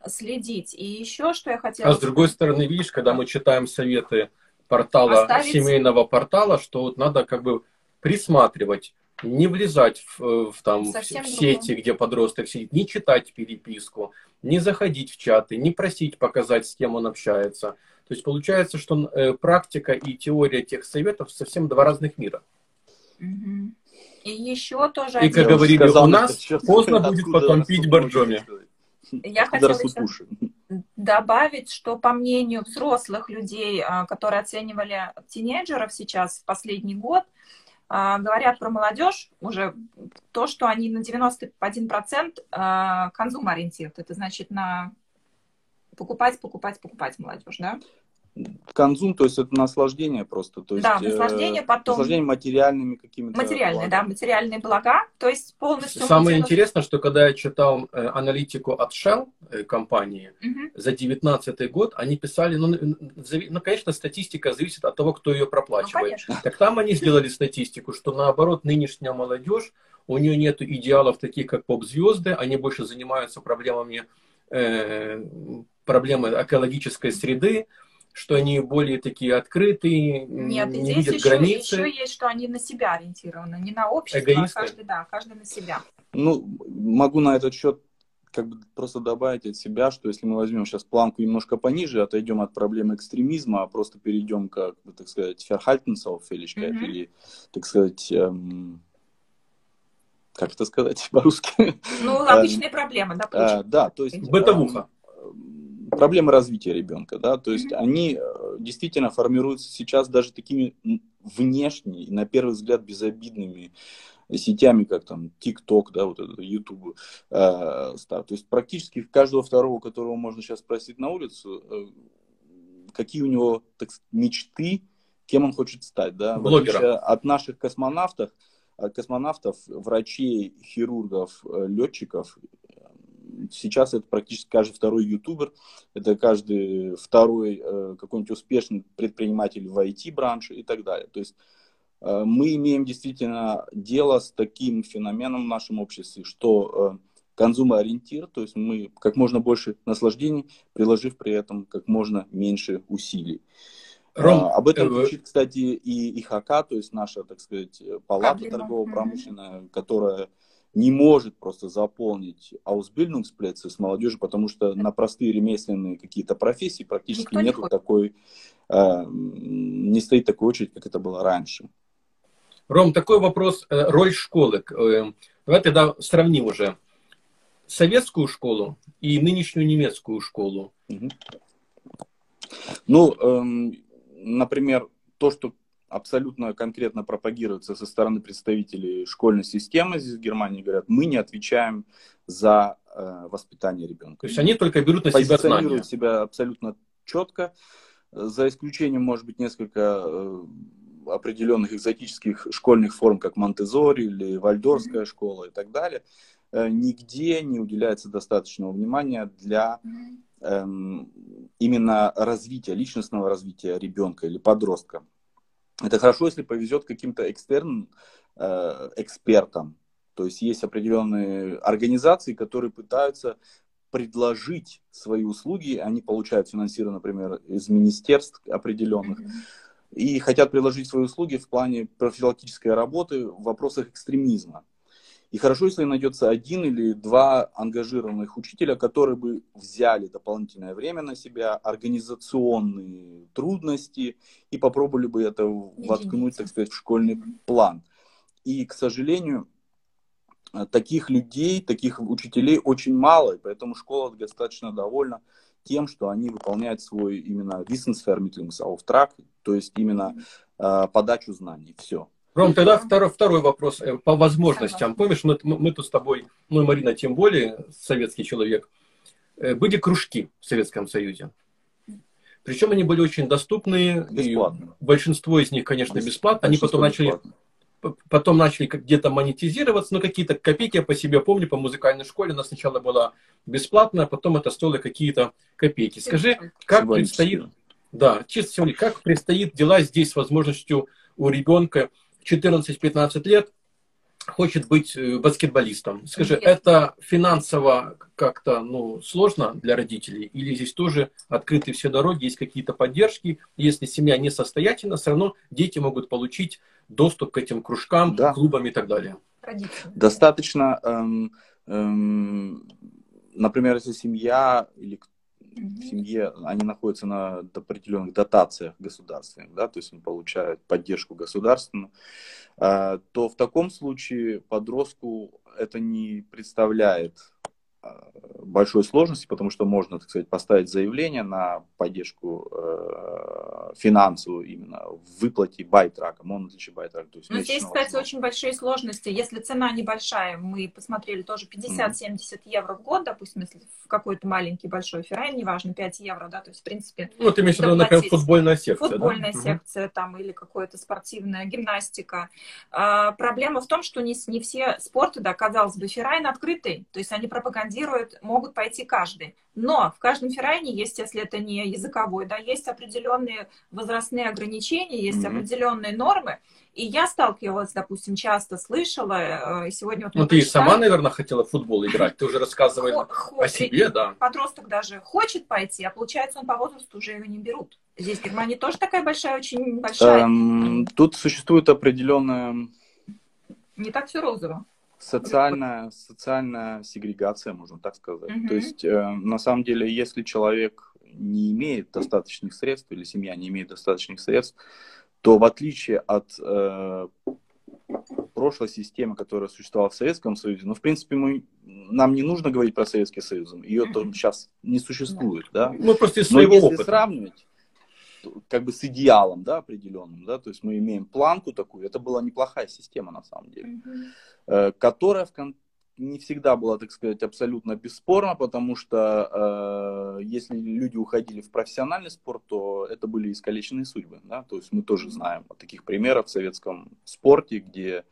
следить. И еще, что я хотела... А с другой стороны, видишь, когда мы читаем советы портала, Оставить... семейного портала, что вот надо как бы присматривать, не влезать в, в, там, в, в сети, где подросток сидит, не читать переписку, не заходить в чаты, не просить показать, с кем он общается. То есть получается, что э, практика и теория тех советов совсем два разных мира. И еще тоже... И, как говорили у нас, поздно будет потом пить боржоми. Я хотела еще добавить, что по мнению взрослых людей, а, которые оценивали тинейджеров сейчас в последний год, а, говорят про молодежь уже то, что они на 91% а, консум ориентируют. Это значит на покупать, покупать, покупать молодежь, да? Конзум, то есть это наслаждение просто. То есть, да, наслаждение, потом... Наслаждение материальными какими-то... Материальные, да, материальные блага, то есть полностью... Самое интересное, что когда я читал э, аналитику от Shell э, компании угу. за 2019 год, они писали, ну, ну, конечно, статистика зависит от того, кто ее проплачивает. Ну, так там они сделали статистику, что наоборот, нынешняя молодежь, у нее нет идеалов таких, как поп-звезды, они больше занимаются проблемами, э, проблемы экологической среды, что они более такие открытые, Нет, не здесь видят еще, границы. еще есть, что они на себя ориентированы, не на общество, Эгоисты. а каждый, да, каждый на себя. Ну, могу на этот счет как бы просто добавить от себя, что если мы возьмем сейчас планку немножко пониже, отойдем от проблемы экстремизма, а просто перейдем к, так сказать, Verhaltensauffälligkeit mm-hmm. или, так сказать, эм, как это сказать по-русски? Ну, обычные проблемы, да, получается. Да, то есть... Бытовуха проблемы развития ребенка, да, то есть они э, действительно формируются сейчас даже такими внешне, на первый взгляд, безобидными сетями, как там TikTok, да, вот это YouTube, э, то есть практически каждого второго, которого можно сейчас спросить на улицу, э, какие у него так, мечты, кем он хочет стать, да, Блогером. от наших космонавтов, от космонавтов, врачей, хирургов, э, летчиков сейчас это практически каждый второй ютубер, это каждый второй э, какой-нибудь успешный предприниматель в IT-бранше и так далее. То есть э, мы имеем действительно дело с таким феноменом в нашем обществе, что э, консумоориентир, то есть мы как можно больше наслаждений, приложив при этом как можно меньше усилий. Ром, а, об этом кричит, кстати, и ИХК, то есть наша, так сказать, палата торгово-промышленная, которая не может просто заполнить Ausbildungsplätze с молодежью, потому что на простые ремесленные какие-то профессии практически Никто нету не такой, э, не стоит такой очередь, как это было раньше. Ром, такой вопрос, э, роль школы. Э, давай тогда сравним уже советскую школу и нынешнюю немецкую школу. Ну, эм, например, то, что абсолютно конкретно пропагируется со стороны представителей школьной системы здесь в Германии, говорят, мы не отвечаем за э, воспитание ребенка. То есть они только берут на себя знания. себя абсолютно четко. за исключением, может быть, несколько э, определенных экзотических школьных форм, как Монтезори или Вальдорская школа и так далее, э, нигде не уделяется достаточного внимания для эм, именно развития, личностного развития ребенка или подростка. Это хорошо, если повезет каким-то экстерным э, экспертам. То есть есть определенные организации, которые пытаются предложить свои услуги, они получают финансирование, например, из министерств определенных, mm-hmm. и хотят предложить свои услуги в плане профилактической работы в вопросах экстремизма. И хорошо, если найдется один или два ангажированных учителя, которые бы взяли дополнительное время на себя, организационные трудности и попробовали бы это воткнуть, так сказать, в школьный план. И, к сожалению, таких людей, таких учителей очень мало, и поэтому школа достаточно довольна тем, что они выполняют свой именно Wissensvermittlungsauftrag, то есть именно э, подачу знаний. Все. Ром, тогда второй, второй вопрос э, по возможностям. Помнишь, мы, мы тут с тобой, ну и Марина тем более, советский человек, э, были кружки в Советском Союзе. Причем они были очень доступные. Бесплатно. И большинство из них, конечно, бесплатно. Они потом начали, потом начали где-то монетизироваться, но какие-то копейки я по себе помню, по музыкальной школе она сначала была бесплатная, а потом это стоило какие-то копейки. Скажи, как предстоит, да, чисто как предстоит дела здесь с возможностью у ребенка 14-15 лет хочет быть э, баскетболистом. Скажи, Нет. это финансово как-то ну, сложно для родителей? Или здесь тоже открыты все дороги, есть какие-то поддержки? Если семья несостоятельна, все равно дети могут получить доступ к этим кружкам, да. клубам и так далее. Достаточно, эм, эм, например, если семья или в семье, они находятся на определенных дотациях государственных, да, то есть они получают поддержку государственную, а, то в таком случае подростку это не представляет большой сложности, потому что можно, так сказать, поставить заявление на поддержку э, финансовую именно в выплате байтрака, монатичи байтрака. То есть Но здесь, кстати, возможно. очень большие сложности. Если цена небольшая, мы посмотрели тоже 50-70 mm. евро в год, допустим, если в какой-то маленький большой феррай, неважно, 5 евро, да, то есть, в принципе... Ну, ты имеешь в виду, например, футбольная секция, Футбольная да? секция там или какая-то спортивная гимнастика. А, проблема в том, что не, не все спорты, да, казалось бы, феррайн открытый, то есть они пропагандируют, могут могут пойти каждый. Но в каждом феррайне есть, если это не языковой, да, есть определенные возрастные ограничения, есть mm-hmm. определенные нормы. И я сталкивалась, допустим, часто слышала, э, сегодня вот... Ну, ты прочитали, сама, наверное, хотела в футбол играть, ты уже рассказывала о себе, да. Подросток даже хочет пойти, а получается, он по возрасту уже его не берут. Здесь в Германии тоже такая большая, очень большая... Эм, тут существует определенная... Не так все розово социальная, социальная сегрегация, можно так сказать. Mm-hmm. То есть, э, на самом деле, если человек не имеет достаточных средств или семья не имеет достаточных средств, то в отличие от э, прошлой системы, которая существовала в Советском Союзе, ну, в принципе, мы, нам не нужно говорить про Советский Союз, ее mm-hmm. там сейчас не существует, да. Ну, просто из своего Но если опыта. сравнивать, как бы с идеалом, да, определенным, да, то есть мы имеем планку такую, это была неплохая система на самом деле, mm-hmm. которая в кон- не всегда была, так сказать, абсолютно бесспорна, потому что э, если люди уходили в профессиональный спорт, то это были искалеченные судьбы, да, то есть мы тоже знаем о таких примерах в советском спорте, где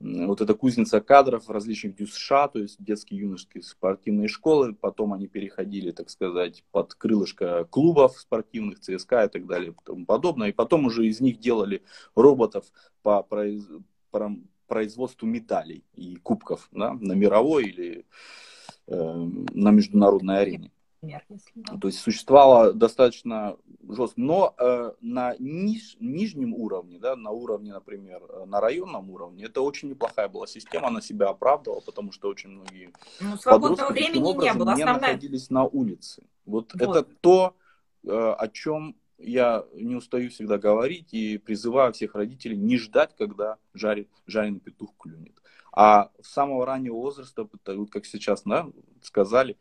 вот эта кузница кадров различных ДЮСШ, то есть детские юношеские спортивные школы, потом они переходили, так сказать, под крылышко клубов спортивных, ЦСКА и так далее и тому подобное, и потом уже из них делали роботов по производству медалей и кубков да, на мировой или э, на международной арене например. Если, да. То есть существовало достаточно жестко. Но э, на ниж, нижнем уровне, да, на уровне, например, э, на районном уровне, это очень неплохая была система, она себя оправдывала, потому что очень многие ну, свободного времени не было. Основная... не находились на улице. Вот, вот. это то, э, о чем я не устаю всегда говорить и призываю всех родителей не ждать, когда жарит, жареный петух клюнет. А с самого раннего возраста, вот как сейчас да, сказали,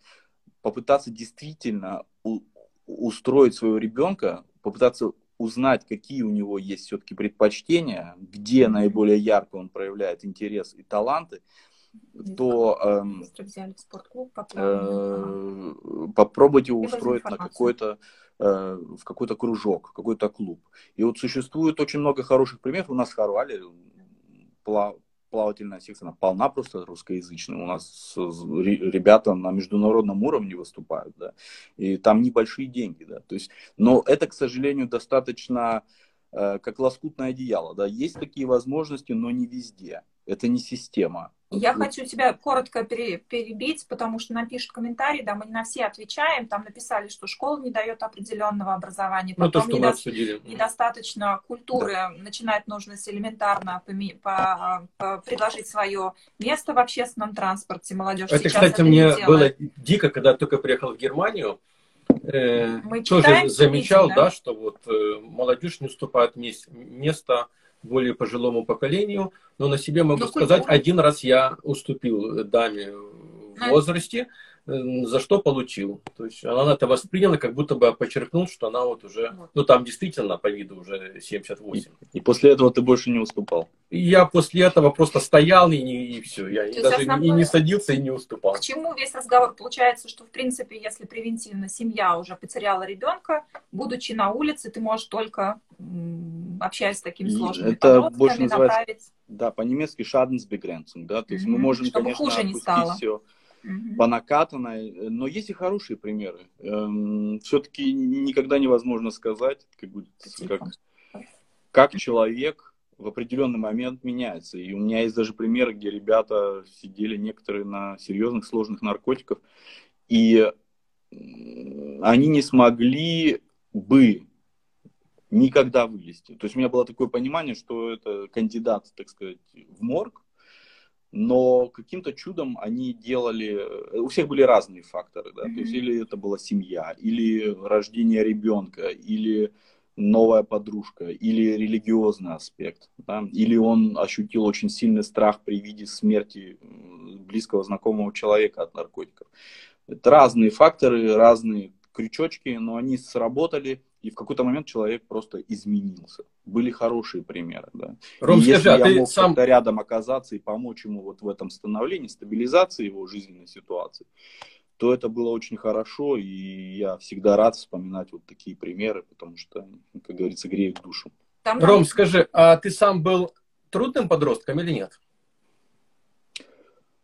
попытаться действительно у, устроить своего ребенка, попытаться узнать, какие у него есть все-таки предпочтения, где наиболее ярко он проявляет интерес и таланты, то э, э, попробовать его устроить на какое-то э, в какой-то кружок, какой-то клуб. И вот существует очень много хороших примеров. У нас в Харвале плавательная секция, она полна просто русскоязычная. У нас ребята на международном уровне выступают, да, и там небольшие деньги, да, то есть, но это, к сожалению, достаточно э, как лоскутное одеяло, да, есть такие возможности, но не везде, это не система. Я хочу тебя коротко перебить, потому что напишут комментарии, да, мы не на все отвечаем. Там написали, что школа не дает определенного образования, ну, потом то, недо... недостаточно культуры, да. начинать нужно с элементарно по, по, по, предложить свое место в общественном транспорте. Молодежь это, кстати, это мне было дико, когда только приехал в Германию. Э, мы тоже замечал, да? да, что вот э, молодежь не уступает место более пожилому поколению, но на себе могу но ну, сказать, культура. один раз я уступил даме в возрасте, за что получил. То есть она это восприняла, как будто бы подчеркнул, что она вот уже, ну там действительно по виду уже 78. И, и после этого ты больше не уступал? И я после этого просто стоял и, не, и все. Я То даже основное... и не садился и не уступал. К чему весь разговор? Получается, что в принципе, если превентивно семья уже потеряла ребенка, будучи на улице, ты можешь только общаясь с такими сложными это больше называется, направить... Да, по-немецки Schadensbegrenzung, да, то есть mm-hmm. мы можем, Чтобы конечно, хуже не стало. все угу. по накатанной. Но есть и хорошие примеры. Эм, все-таки никогда невозможно сказать, как, как, как человек в определенный момент меняется. И у меня есть даже примеры, где ребята сидели некоторые на серьезных сложных наркотиках, и они не смогли бы никогда вылезти. То есть у меня было такое понимание, что это кандидат, так сказать, в морг, но каким-то чудом они делали, у всех были разные факторы, да, mm-hmm. то есть или это была семья, или рождение ребенка, или новая подружка, или религиозный аспект, да, или он ощутил очень сильный страх при виде смерти близкого знакомого человека от наркотиков. Это разные факторы, разные крючочки, но они сработали, и в какой-то момент человек просто изменился. Были хорошие примеры, да. Ром, и скажи, если а я ты мог сам... рядом оказаться и помочь ему вот в этом становлении, стабилизации его жизненной ситуации, то это было очень хорошо, и я всегда рад вспоминать вот такие примеры, потому что, как говорится, греет душу. Там, Ром, скажи, а ты сам был трудным подростком или нет?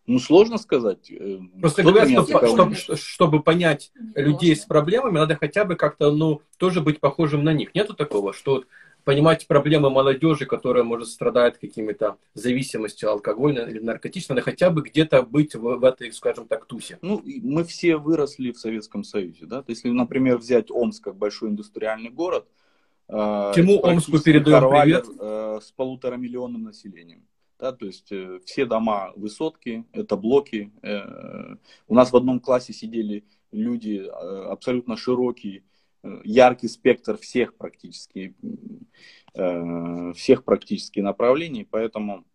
Ну, сложно сказать. Э, Просто говорят, что, чтобы, чтобы понять людей с проблемами, надо хотя бы как-то, ну, тоже быть похожим на них. Нету такого, что понимать проблемы молодежи, которая, может, страдает какими-то зависимостью алкогольной или наркотичной, надо хотя бы где-то быть в, в этой, скажем так, тусе. Ну, мы все выросли в Советском Союзе, да? Если, например, взять Омск как большой индустриальный город, э, Чему Омску передаем привет? Э, с полутора миллионным населением. Да, то есть э, все дома высотки, это блоки. Э, у нас в одном классе сидели люди э, абсолютно широкие, э, яркий спектр всех практически, э, всех практически направлений, поэтому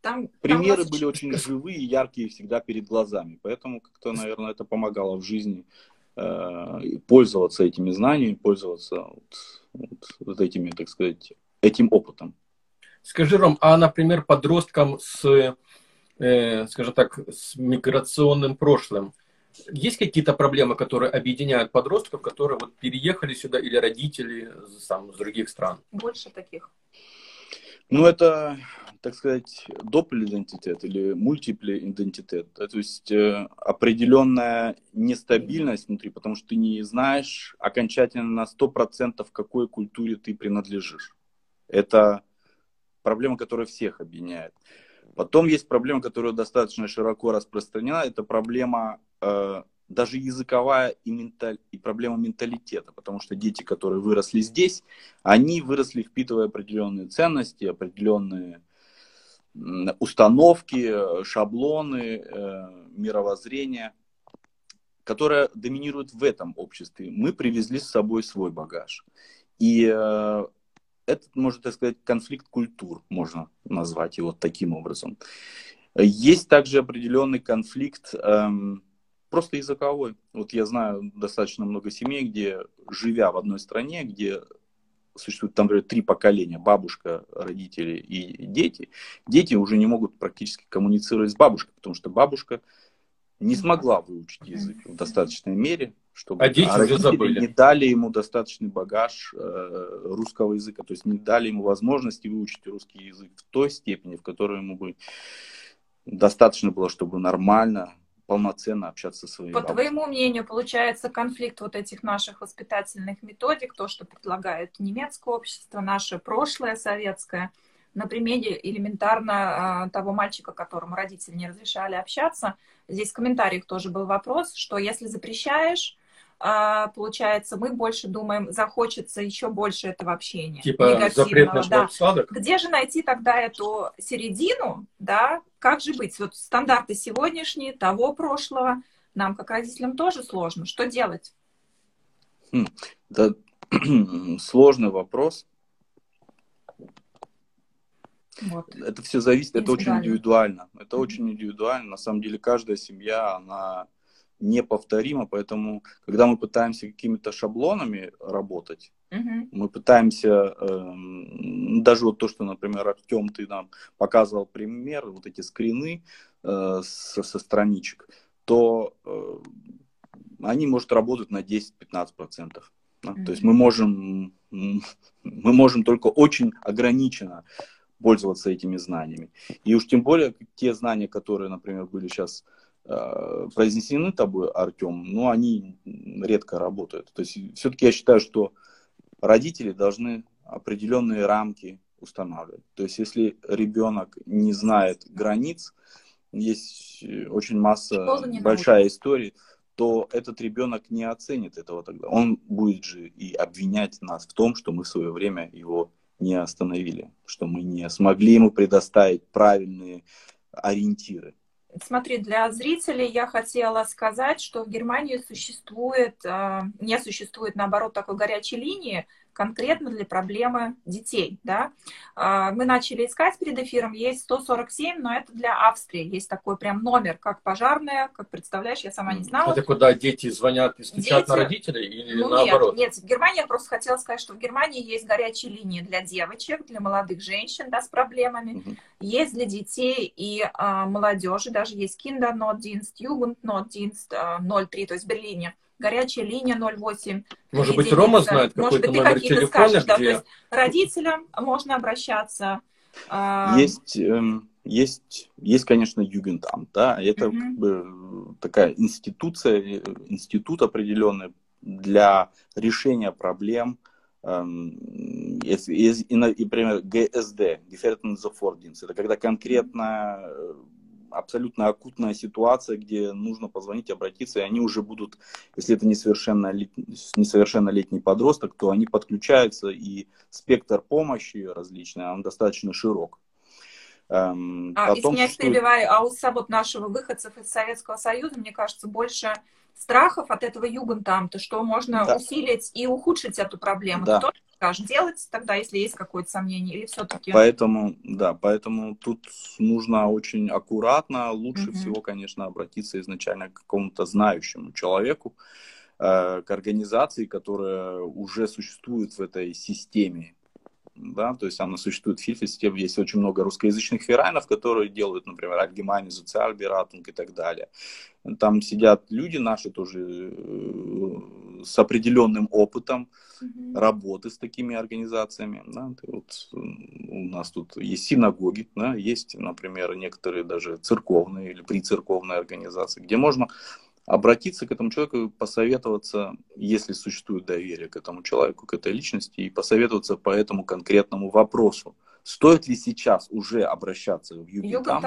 там, примеры там были очень живые, яркие всегда перед глазами, поэтому как-то, наверное, это помогало в жизни э, пользоваться этими знаниями, пользоваться вот, вот, вот этими, так сказать, этим опытом. Скажи, Ром, а, например, подросткам с, э, скажем так, с миграционным прошлым, есть какие-то проблемы, которые объединяют подростков, которые вот переехали сюда или родители сам, с других стран? Больше таких. Ну, это, так сказать, доppel-идентитет или мультипле-идентитет. То есть э, определенная нестабильность внутри, потому что ты не знаешь окончательно на 100% какой культуре ты принадлежишь. Это проблема, которая всех объединяет. Потом есть проблема, которая достаточно широко распространена, это проблема э, даже языковая и, менталь... и проблема менталитета, потому что дети, которые выросли здесь, они выросли, впитывая определенные ценности, определенные установки, шаблоны, э, мировоззрения, которое доминирует в этом обществе. Мы привезли с собой свой багаж. И э, это, можно так сказать, конфликт культур, можно назвать его таким образом. Есть также определенный конфликт эм, просто языковой. Вот я знаю достаточно много семей, где, живя в одной стране, где существует, там, например, три поколения, бабушка, родители и дети, дети уже не могут практически коммуницировать с бабушкой, потому что бабушка не смогла выучить язык в достаточной мере, чтобы а дети а уже забыли. не дали ему достаточный багаж э, русского языка, то есть не дали ему возможности выучить русский язык в той степени, в которой ему бы достаточно было, чтобы нормально, полноценно общаться со своими По бабушкой. твоему мнению, получается конфликт вот этих наших воспитательных методик, то, что предлагает немецкое общество, наше прошлое советское, на примере элементарно э, того мальчика, которому родители не разрешали общаться. Здесь в комментариях тоже был вопрос, что если запрещаешь, а, получается, мы больше думаем, захочется еще больше этого общения. Типа запрет на да. сладок? Где же найти тогда эту середину, да? Как же быть? Вот стандарты сегодняшние, того прошлого, нам, как родителям, тоже сложно. Что делать? Хм, да, сложный вопрос. Вот. Это все зависит, это очень индивидуально. Это mm-hmm. очень индивидуально. На самом деле каждая семья, она неповторимо, поэтому, когда мы пытаемся какими-то шаблонами работать, uh-huh. мы пытаемся, э, даже вот то, что, например, Артем, ты нам показывал пример, вот эти скрины э, со, со страничек, то э, они, может, работать на 10-15%. Да? Uh-huh. То есть мы можем, мы можем только очень ограниченно пользоваться этими знаниями. И уж тем более те знания, которые, например, были сейчас произнесены тобой, Артем, но они редко работают. То есть все-таки я считаю, что родители должны определенные рамки устанавливать. То есть если ребенок не знает границ, есть очень масса, большая история, то этот ребенок не оценит этого тогда. Он будет же и обвинять нас в том, что мы в свое время его не остановили, что мы не смогли ему предоставить правильные ориентиры. Смотри, для зрителей я хотела сказать, что в Германии существует, а, не существует, наоборот, такой горячей линии, конкретно для проблемы детей. Да? А, мы начали искать перед эфиром, есть 147, но это для Австрии. Есть такой прям номер, как пожарная, как представляешь, я сама не знала. Это куда дети звонят и стучат дети... на родителей или ну, наоборот? Нет, нет, в Германии я просто хотела сказать, что в Германии есть горячие линии для девочек, для молодых женщин да, с проблемами. Угу. Есть для детей и а, молодежи, даже есть Kindernotdienst, Jugendnotdienst а, 03, то есть в Берлине горячая линия 08. Может быть, Рома знает какой-то номер телефона, скажешь, где... Да, то есть родителям можно обращаться. А, есть, эм, есть, есть, конечно, Югентам, да, это угу. как бы такая институция, э, институт определенный для решения проблем, эм, и, и, и, например, ГСД, Gefährdungssofortdienst, это когда конкретно э, абсолютно акутная ситуация, где нужно позвонить, обратиться, и они уже будут, если это несовершеннолетний, несовершеннолетний подросток, то они подключаются, и спектр помощи различный, он достаточно широк. Эм, а, потом, извиняюсь, что... перебиваю, а у вот нашего выходцев из Советского Союза, мне кажется, больше страхов от этого югентамта, что можно да. усилить и ухудшить эту проблему. Да. Кто скажешь делать тогда, если есть какое-то сомнение, или все-таки... Поэтому, да, поэтому тут нужно очень аккуратно, лучше угу. всего, конечно, обратиться изначально к какому-то знающему человеку, э, к организации, которая уже существует в этой системе да, то есть она существует в Хильфе, есть очень много русскоязычных ферайнов, которые делают, например, Альгемани, Социальбератунг и так далее. Там сидят люди наши тоже э, с определенным опытом mm-hmm. работы с такими организациями. Да? Вот у нас тут есть синагоги, да? есть, например, некоторые даже церковные или прицерковные организации, где можно обратиться к этому человеку, посоветоваться, если существует доверие к этому человеку, к этой личности, и посоветоваться по этому конкретному вопросу. Стоит ли сейчас уже обращаться в Югентам?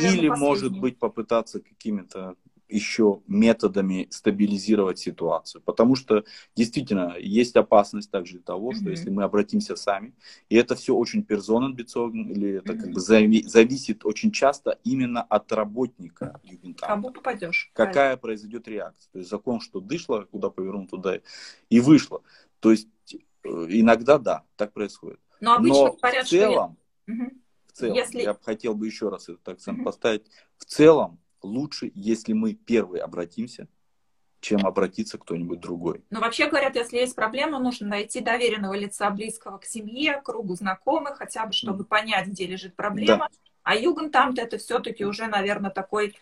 Или, может быть, попытаться какими-то еще методами стабилизировать ситуацию. Потому что действительно есть опасность также того, что mm-hmm. если мы обратимся сами, и это все очень персоненбецоген, или это mm-hmm. как бы зави- зависит очень часто именно от работника Югентамта. Кому попадешь. Какая правильно. произойдет реакция. То есть закон, что дышло, куда повернул, туда и вышло. То есть э, иногда да, так происходит. Но обычно Но говорят, в целом, что... в целом Если... я хотел бы еще раз этот акцент mm-hmm. поставить, в целом лучше, если мы первые обратимся, чем обратиться кто-нибудь другой. Но вообще говорят, если есть проблема, нужно найти доверенного лица, близкого к семье, кругу знакомых, хотя бы, чтобы понять, где лежит проблема. Да. А югентамт это все-таки уже, наверное, такой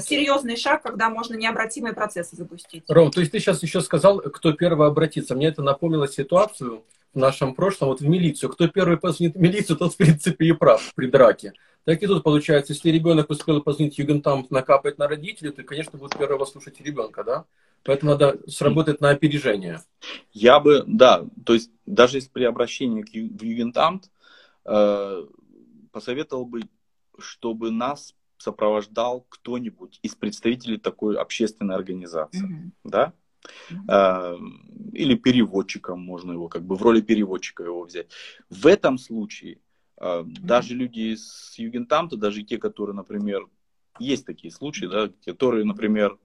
серьезный шаг, когда можно необратимые процессы запустить. Ром, то есть ты сейчас еще сказал, кто первый обратится. Мне это напомнило ситуацию в нашем прошлом, вот в милицию. Кто первый позвонит в милицию, тот, в принципе, и прав при драке. Так и тут получается, если ребенок успел позвонить Югентамт, накапать на родителей, то, конечно, будет первого слушать ребенка, да? Поэтому надо сработать на опережение. Я бы, да, то есть даже если при обращении в Югентамт, э, посоветовал бы, чтобы нас сопровождал кто-нибудь из представителей такой общественной организации, mm-hmm. да? Mm-hmm. Или переводчиком можно его, как бы в роли переводчика его взять. В этом случае. Даже люди с Югентамта, даже те, которые, например, есть такие случаи, да, которые, например,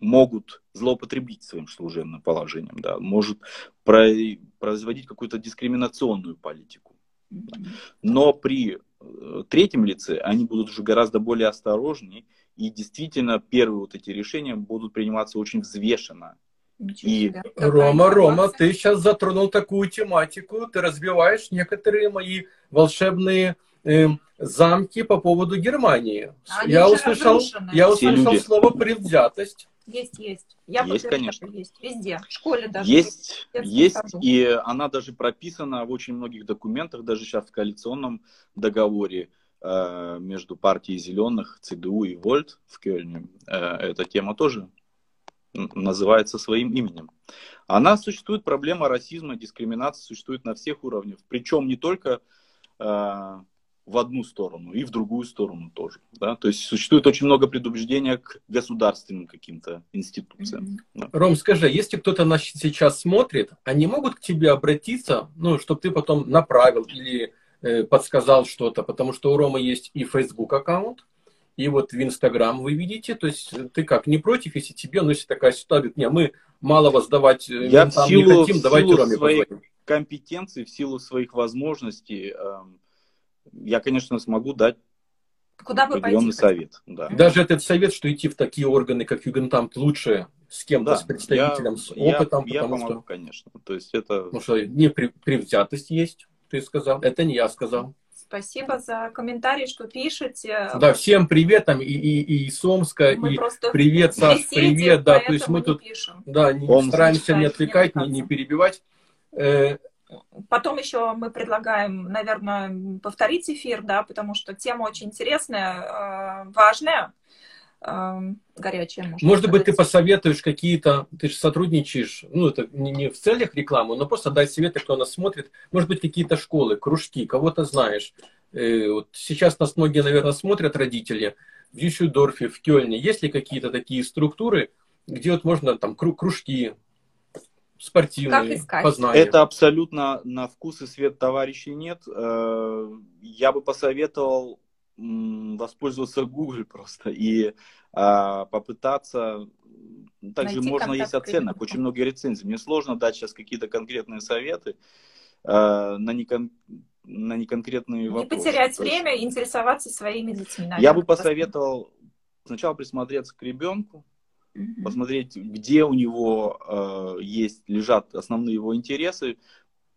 могут злоупотребить своим служебным положением, да, может производить какую-то дискриминационную политику. Но при Э, третьем лице они будут уже гораздо более осторожнее, и действительно первые вот эти решения будут приниматься очень взвешенно. И... Рома, Рома, ты сейчас затронул такую тематику, ты разбиваешь некоторые мои волшебные э, замки по поводу Германии. Они я услышал, я услышал слово предвзятость. Есть, есть. Я есть, конечно. Есть. Везде. В школе даже. Есть, есть. И она даже прописана в очень многих документах, даже сейчас в коалиционном договоре э, между партией зеленых, ЦДУ и Вольт в Кёльне. Э, эта тема тоже называется своим именем. Она существует, проблема расизма, дискриминации существует на всех уровнях. Причем не только э, в одну сторону и в другую сторону тоже. Да? То есть существует очень много предубеждения к государственным каким-то институциям. Да. Ром, скажи, если кто-то нас сейчас смотрит, они могут к тебе обратиться, ну, чтобы ты потом направил или э, подсказал что-то, потому что у Ромы есть и Facebook аккаунт, и вот в Инстаграм вы видите, то есть ты как, не против, если тебе, ну, если такая ситуация, не, мы мало вас давать э, Я в силу, не хотим, давайте Роме своих позвоним. компетенций, в силу своих возможностей, э, я, конечно, смогу дать Куда определенный совет. Да. Даже этот совет, что идти в такие органы, как Югентамт, лучше с кем-то, да, с представителем, я, с опытом. Я, я помогу, что, конечно. То есть это... Ну что, не превзятость есть, ты сказал. Это не я сказал. Спасибо за комментарий, что пишете. Да, всем привет там и, и, и из Омска, мы и привет, Саш, привет, да, то есть мы тут пишем. да, не, стараемся не отвлекать, не, не перебивать. Э, Потом еще мы предлагаем, наверное, повторить эфир, да, потому что тема очень интересная, э, важная, э, горячая. Может, может быть, ты посоветуешь какие-то, ты же сотрудничаешь, ну, это не в целях рекламы, но просто дай советы, кто нас смотрит. Может быть, какие-то школы, кружки, кого-то знаешь. Э, вот сейчас нас многие, наверное, смотрят родители в Дюссельдорфе, в Кёльне. Есть ли какие-то такие структуры, где вот можно там кружки, спортивные, познания. Это абсолютно на вкус и свет товарищей нет. Э, я бы посоветовал воспользоваться Google просто и а, попытаться также Найти можно есть оценок, очень много рецензий. Мне сложно дать сейчас какие-то конкретные советы э, на, некон, на неконкретные Не вопросы. Не потерять время, интересоваться своими детьми. Наверное, я бы посоветовал сначала присмотреться к ребенку, mm посмотреть, где у него э, есть, лежат основные его интересы.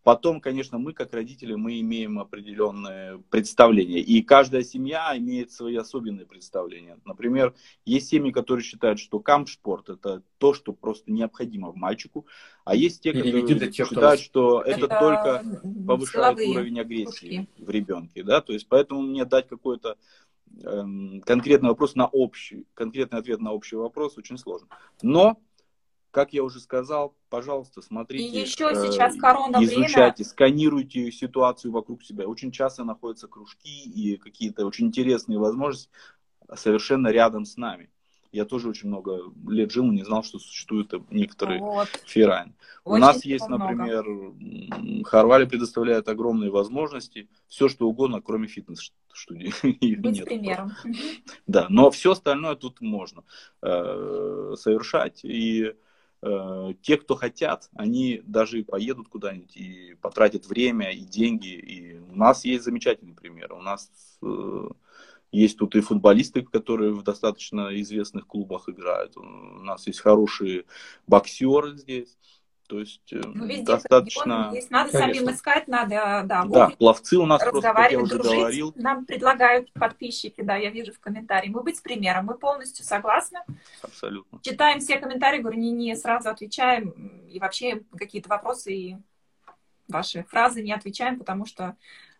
Потом, конечно, мы, как родители, мы имеем определенные представления. И каждая семья имеет свои особенные представления. Например, есть семьи, которые считают, что камп-спорт это то, что просто необходимо мальчику. А есть те, которые тех, считают, что это, это только повышает уровень агрессии пушки. в ребенке. Да? То есть, поэтому мне дать какое-то Эм, конкретный вопрос на общий, конкретный ответ на общий вопрос очень сложно. Но, как я уже сказал, пожалуйста, смотрите, И еще сейчас корона изучайте, время. сканируйте ситуацию вокруг себя. Очень часто находятся кружки и какие-то очень интересные возможности совершенно рядом с нами. Я тоже очень много лет жил, не знал, что существуют некоторые вот. ферайн. У нас есть, много. например, Харвали предоставляет огромные возможности, все что угодно, кроме фитнес-студии. Быть нет. примером. Да, но все остальное тут можно э, совершать. И э, те, кто хотят, они даже поедут куда-нибудь и потратят время и деньги. И у нас есть замечательный пример. У нас э, есть тут и футболисты, которые в достаточно известных клубах играют. У нас есть хорошие боксеры здесь. То есть э, ну, достаточно... Есть. Надо Конечно. самим искать, надо, да, да, пловцы у нас просто, как я уже дружить. говорил. Нам предлагают подписчики, да, я вижу в комментарии. Мы быть примером, мы полностью согласны. Абсолютно. Читаем все комментарии, говорю, не, не сразу отвечаем, и вообще какие-то вопросы и ваши фразы не отвечаем, потому что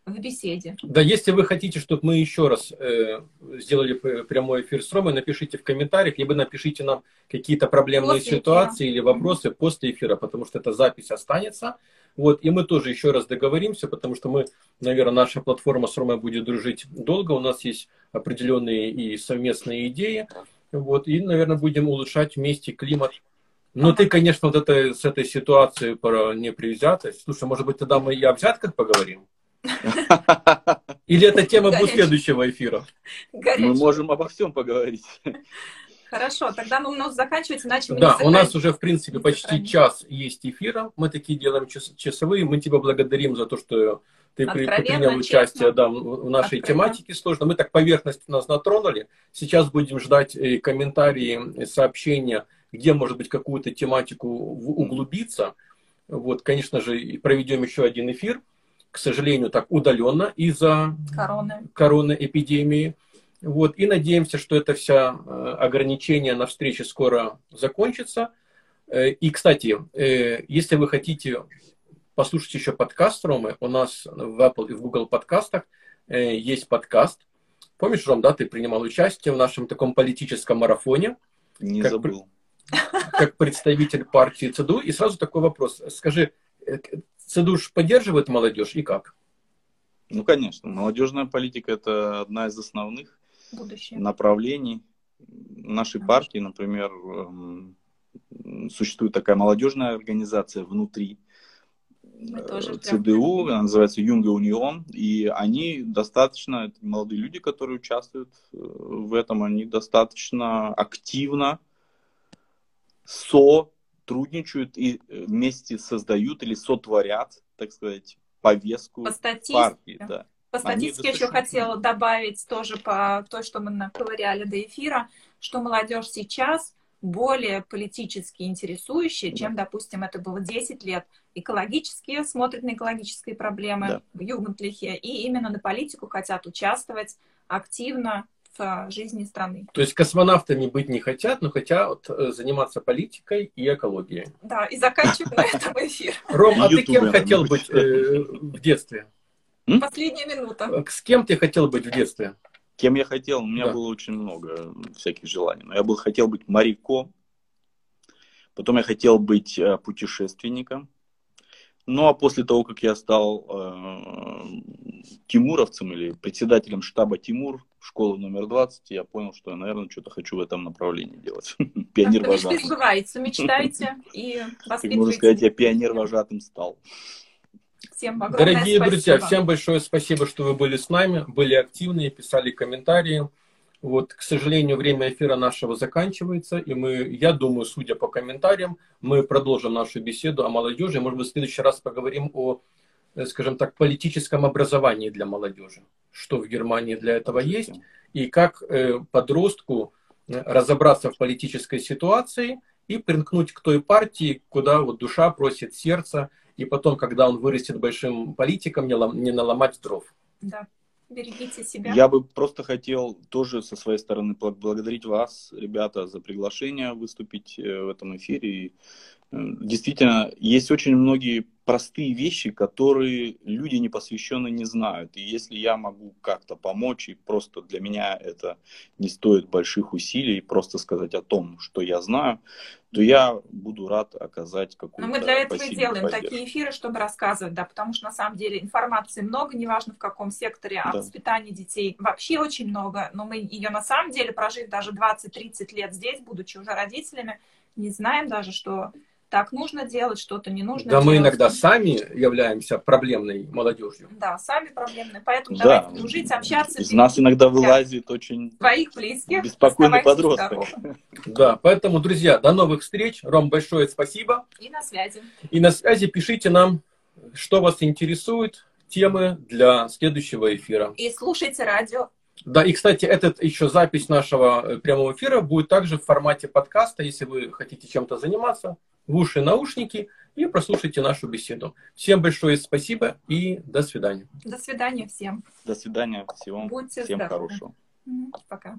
в беседе. Да, если вы хотите, чтобы мы еще раз э, сделали прямой эфир с Ромой, напишите в комментариях, либо напишите нам какие-то проблемные после ситуации эфира. или вопросы после эфира, потому что эта запись останется. Вот, и мы тоже еще раз договоримся, потому что мы, наверное, наша платформа с Ромой будет дружить долго, у нас есть определенные и совместные идеи, вот, и, наверное, будем улучшать вместе климат ну, ты, конечно, вот это, с этой ситуацией про непривзятость. Слушай, может быть, тогда мы и о взятках поговорим? Или это тема будет следующего эфира? Мы можем обо всем поговорить. Хорошо, тогда мы у нас заканчивать, иначе мы Да, у нас уже, в принципе, почти час есть эфира. Мы такие делаем часовые. Мы тебя благодарим за то, что ты принял участие да, в нашей тематике сложно. Мы так поверхность нас натронули. Сейчас будем ждать э, комментарии, сообщения, где, может быть, какую-то тематику углубиться. Вот, конечно же, проведем еще один эфир к сожалению, так удаленно из-за короны. короны эпидемии. Вот, и надеемся, что это вся э, ограничения на встрече скоро закончится. Э, и, кстати, э, если вы хотите послушать еще подкаст Ромы, у нас в Apple и в Google подкастах есть подкаст. Помнишь, Ром, да, ты принимал участие в нашем таком политическом марафоне? Не как, забыл. Как представитель партии ЦДУ. И сразу такой вопрос. Скажи, ЦДУШ поддерживает молодежь и как? Ну, конечно. Молодежная политика – это одна из основных Будущее. направлений нашей партии. Например, эм, существует такая молодежная организация внутри э, ЦДУ, она называется Юнга Унион, и они достаточно, молодые люди, которые участвуют э, в этом, они достаточно активно со сотрудничают и э, вместе создают или сотворят, так сказать, повестку по статистике. партии. Да. По статистике еще хотела добавить тоже по то, что мы наковыряли до эфира, что молодежь сейчас более политически интересующая, да. чем, допустим, это было 10 лет. Экологические смотрят на экологические проблемы да. в Югентлихе и именно на политику хотят участвовать активно, в жизни страны. То есть космонавтами быть не хотят, но хотят э, заниматься политикой и экологией. Да, и заканчиваем на этом эфир. Ром, а ты кем хотел быть э, в детстве? Последняя минута. Э, с кем ты хотел быть в детстве? Кем я хотел? У меня да. было очень много всяких желаний. Но я был, хотел быть моряком, потом я хотел быть путешественником, ну а после того, как я стал э, тимуровцем или председателем штаба Тимур школы номер 20, я понял, что я, наверное, что-то хочу в этом направлении делать. Пионер вожатым. сбывается, мечтайте и воспитывайте. Можно сказать, я пионер вожатым стал. Всем Дорогие спасибо. друзья, всем большое спасибо, что вы были с нами, были активны, писали комментарии. Вот, к сожалению, время эфира нашего заканчивается, и мы, я думаю, судя по комментариям, мы продолжим нашу беседу о молодежи. Может быть, в следующий раз поговорим о, э, скажем так, политическом образовании для молодежи. Что в Германии для этого есть, и как э, подростку э, разобраться в политической ситуации и примкнуть к той партии, куда вот душа просит сердце, и потом, когда он вырастет большим политиком, не, лом, не наломать дров. Да. Берегите себя. Я бы просто хотел тоже со своей стороны благодарить вас, ребята, за приглашение выступить э, в этом эфире. И, действительно, есть очень многие простые вещи, которые люди непосвященные не знают. И если я могу как-то помочь, и просто для меня это не стоит больших усилий, просто сказать о том, что я знаю, то я буду рад оказать какую-то Но мы для этого и делаем поддержку. такие эфиры, чтобы рассказывать, да, потому что на самом деле информации много, неважно в каком секторе, о да. воспитании детей вообще очень много, но мы ее на самом деле, прожив даже 20-30 лет здесь, будучи уже родителями, не знаем даже, что так нужно делать, что-то не нужно да делать. мы иногда сами являемся проблемной молодежью. Да, сами проблемные. Поэтому да. давайте дружить, общаться. Из нас иногда вылазит очень Твоих близких. беспокойный подросток. Да, поэтому, друзья, до новых встреч. Ром, большое спасибо. И на связи. И на связи пишите нам, что вас интересует, темы для следующего эфира. И слушайте радио да, и, кстати, этот еще запись нашего э, прямого эфира будет также в формате подкаста, если вы хотите чем-то заниматься, в уши наушники и прослушайте нашу беседу. Всем большое спасибо и до свидания. До свидания всем. До свидания всем. Будьте всем здоровы. хорошего. Пока.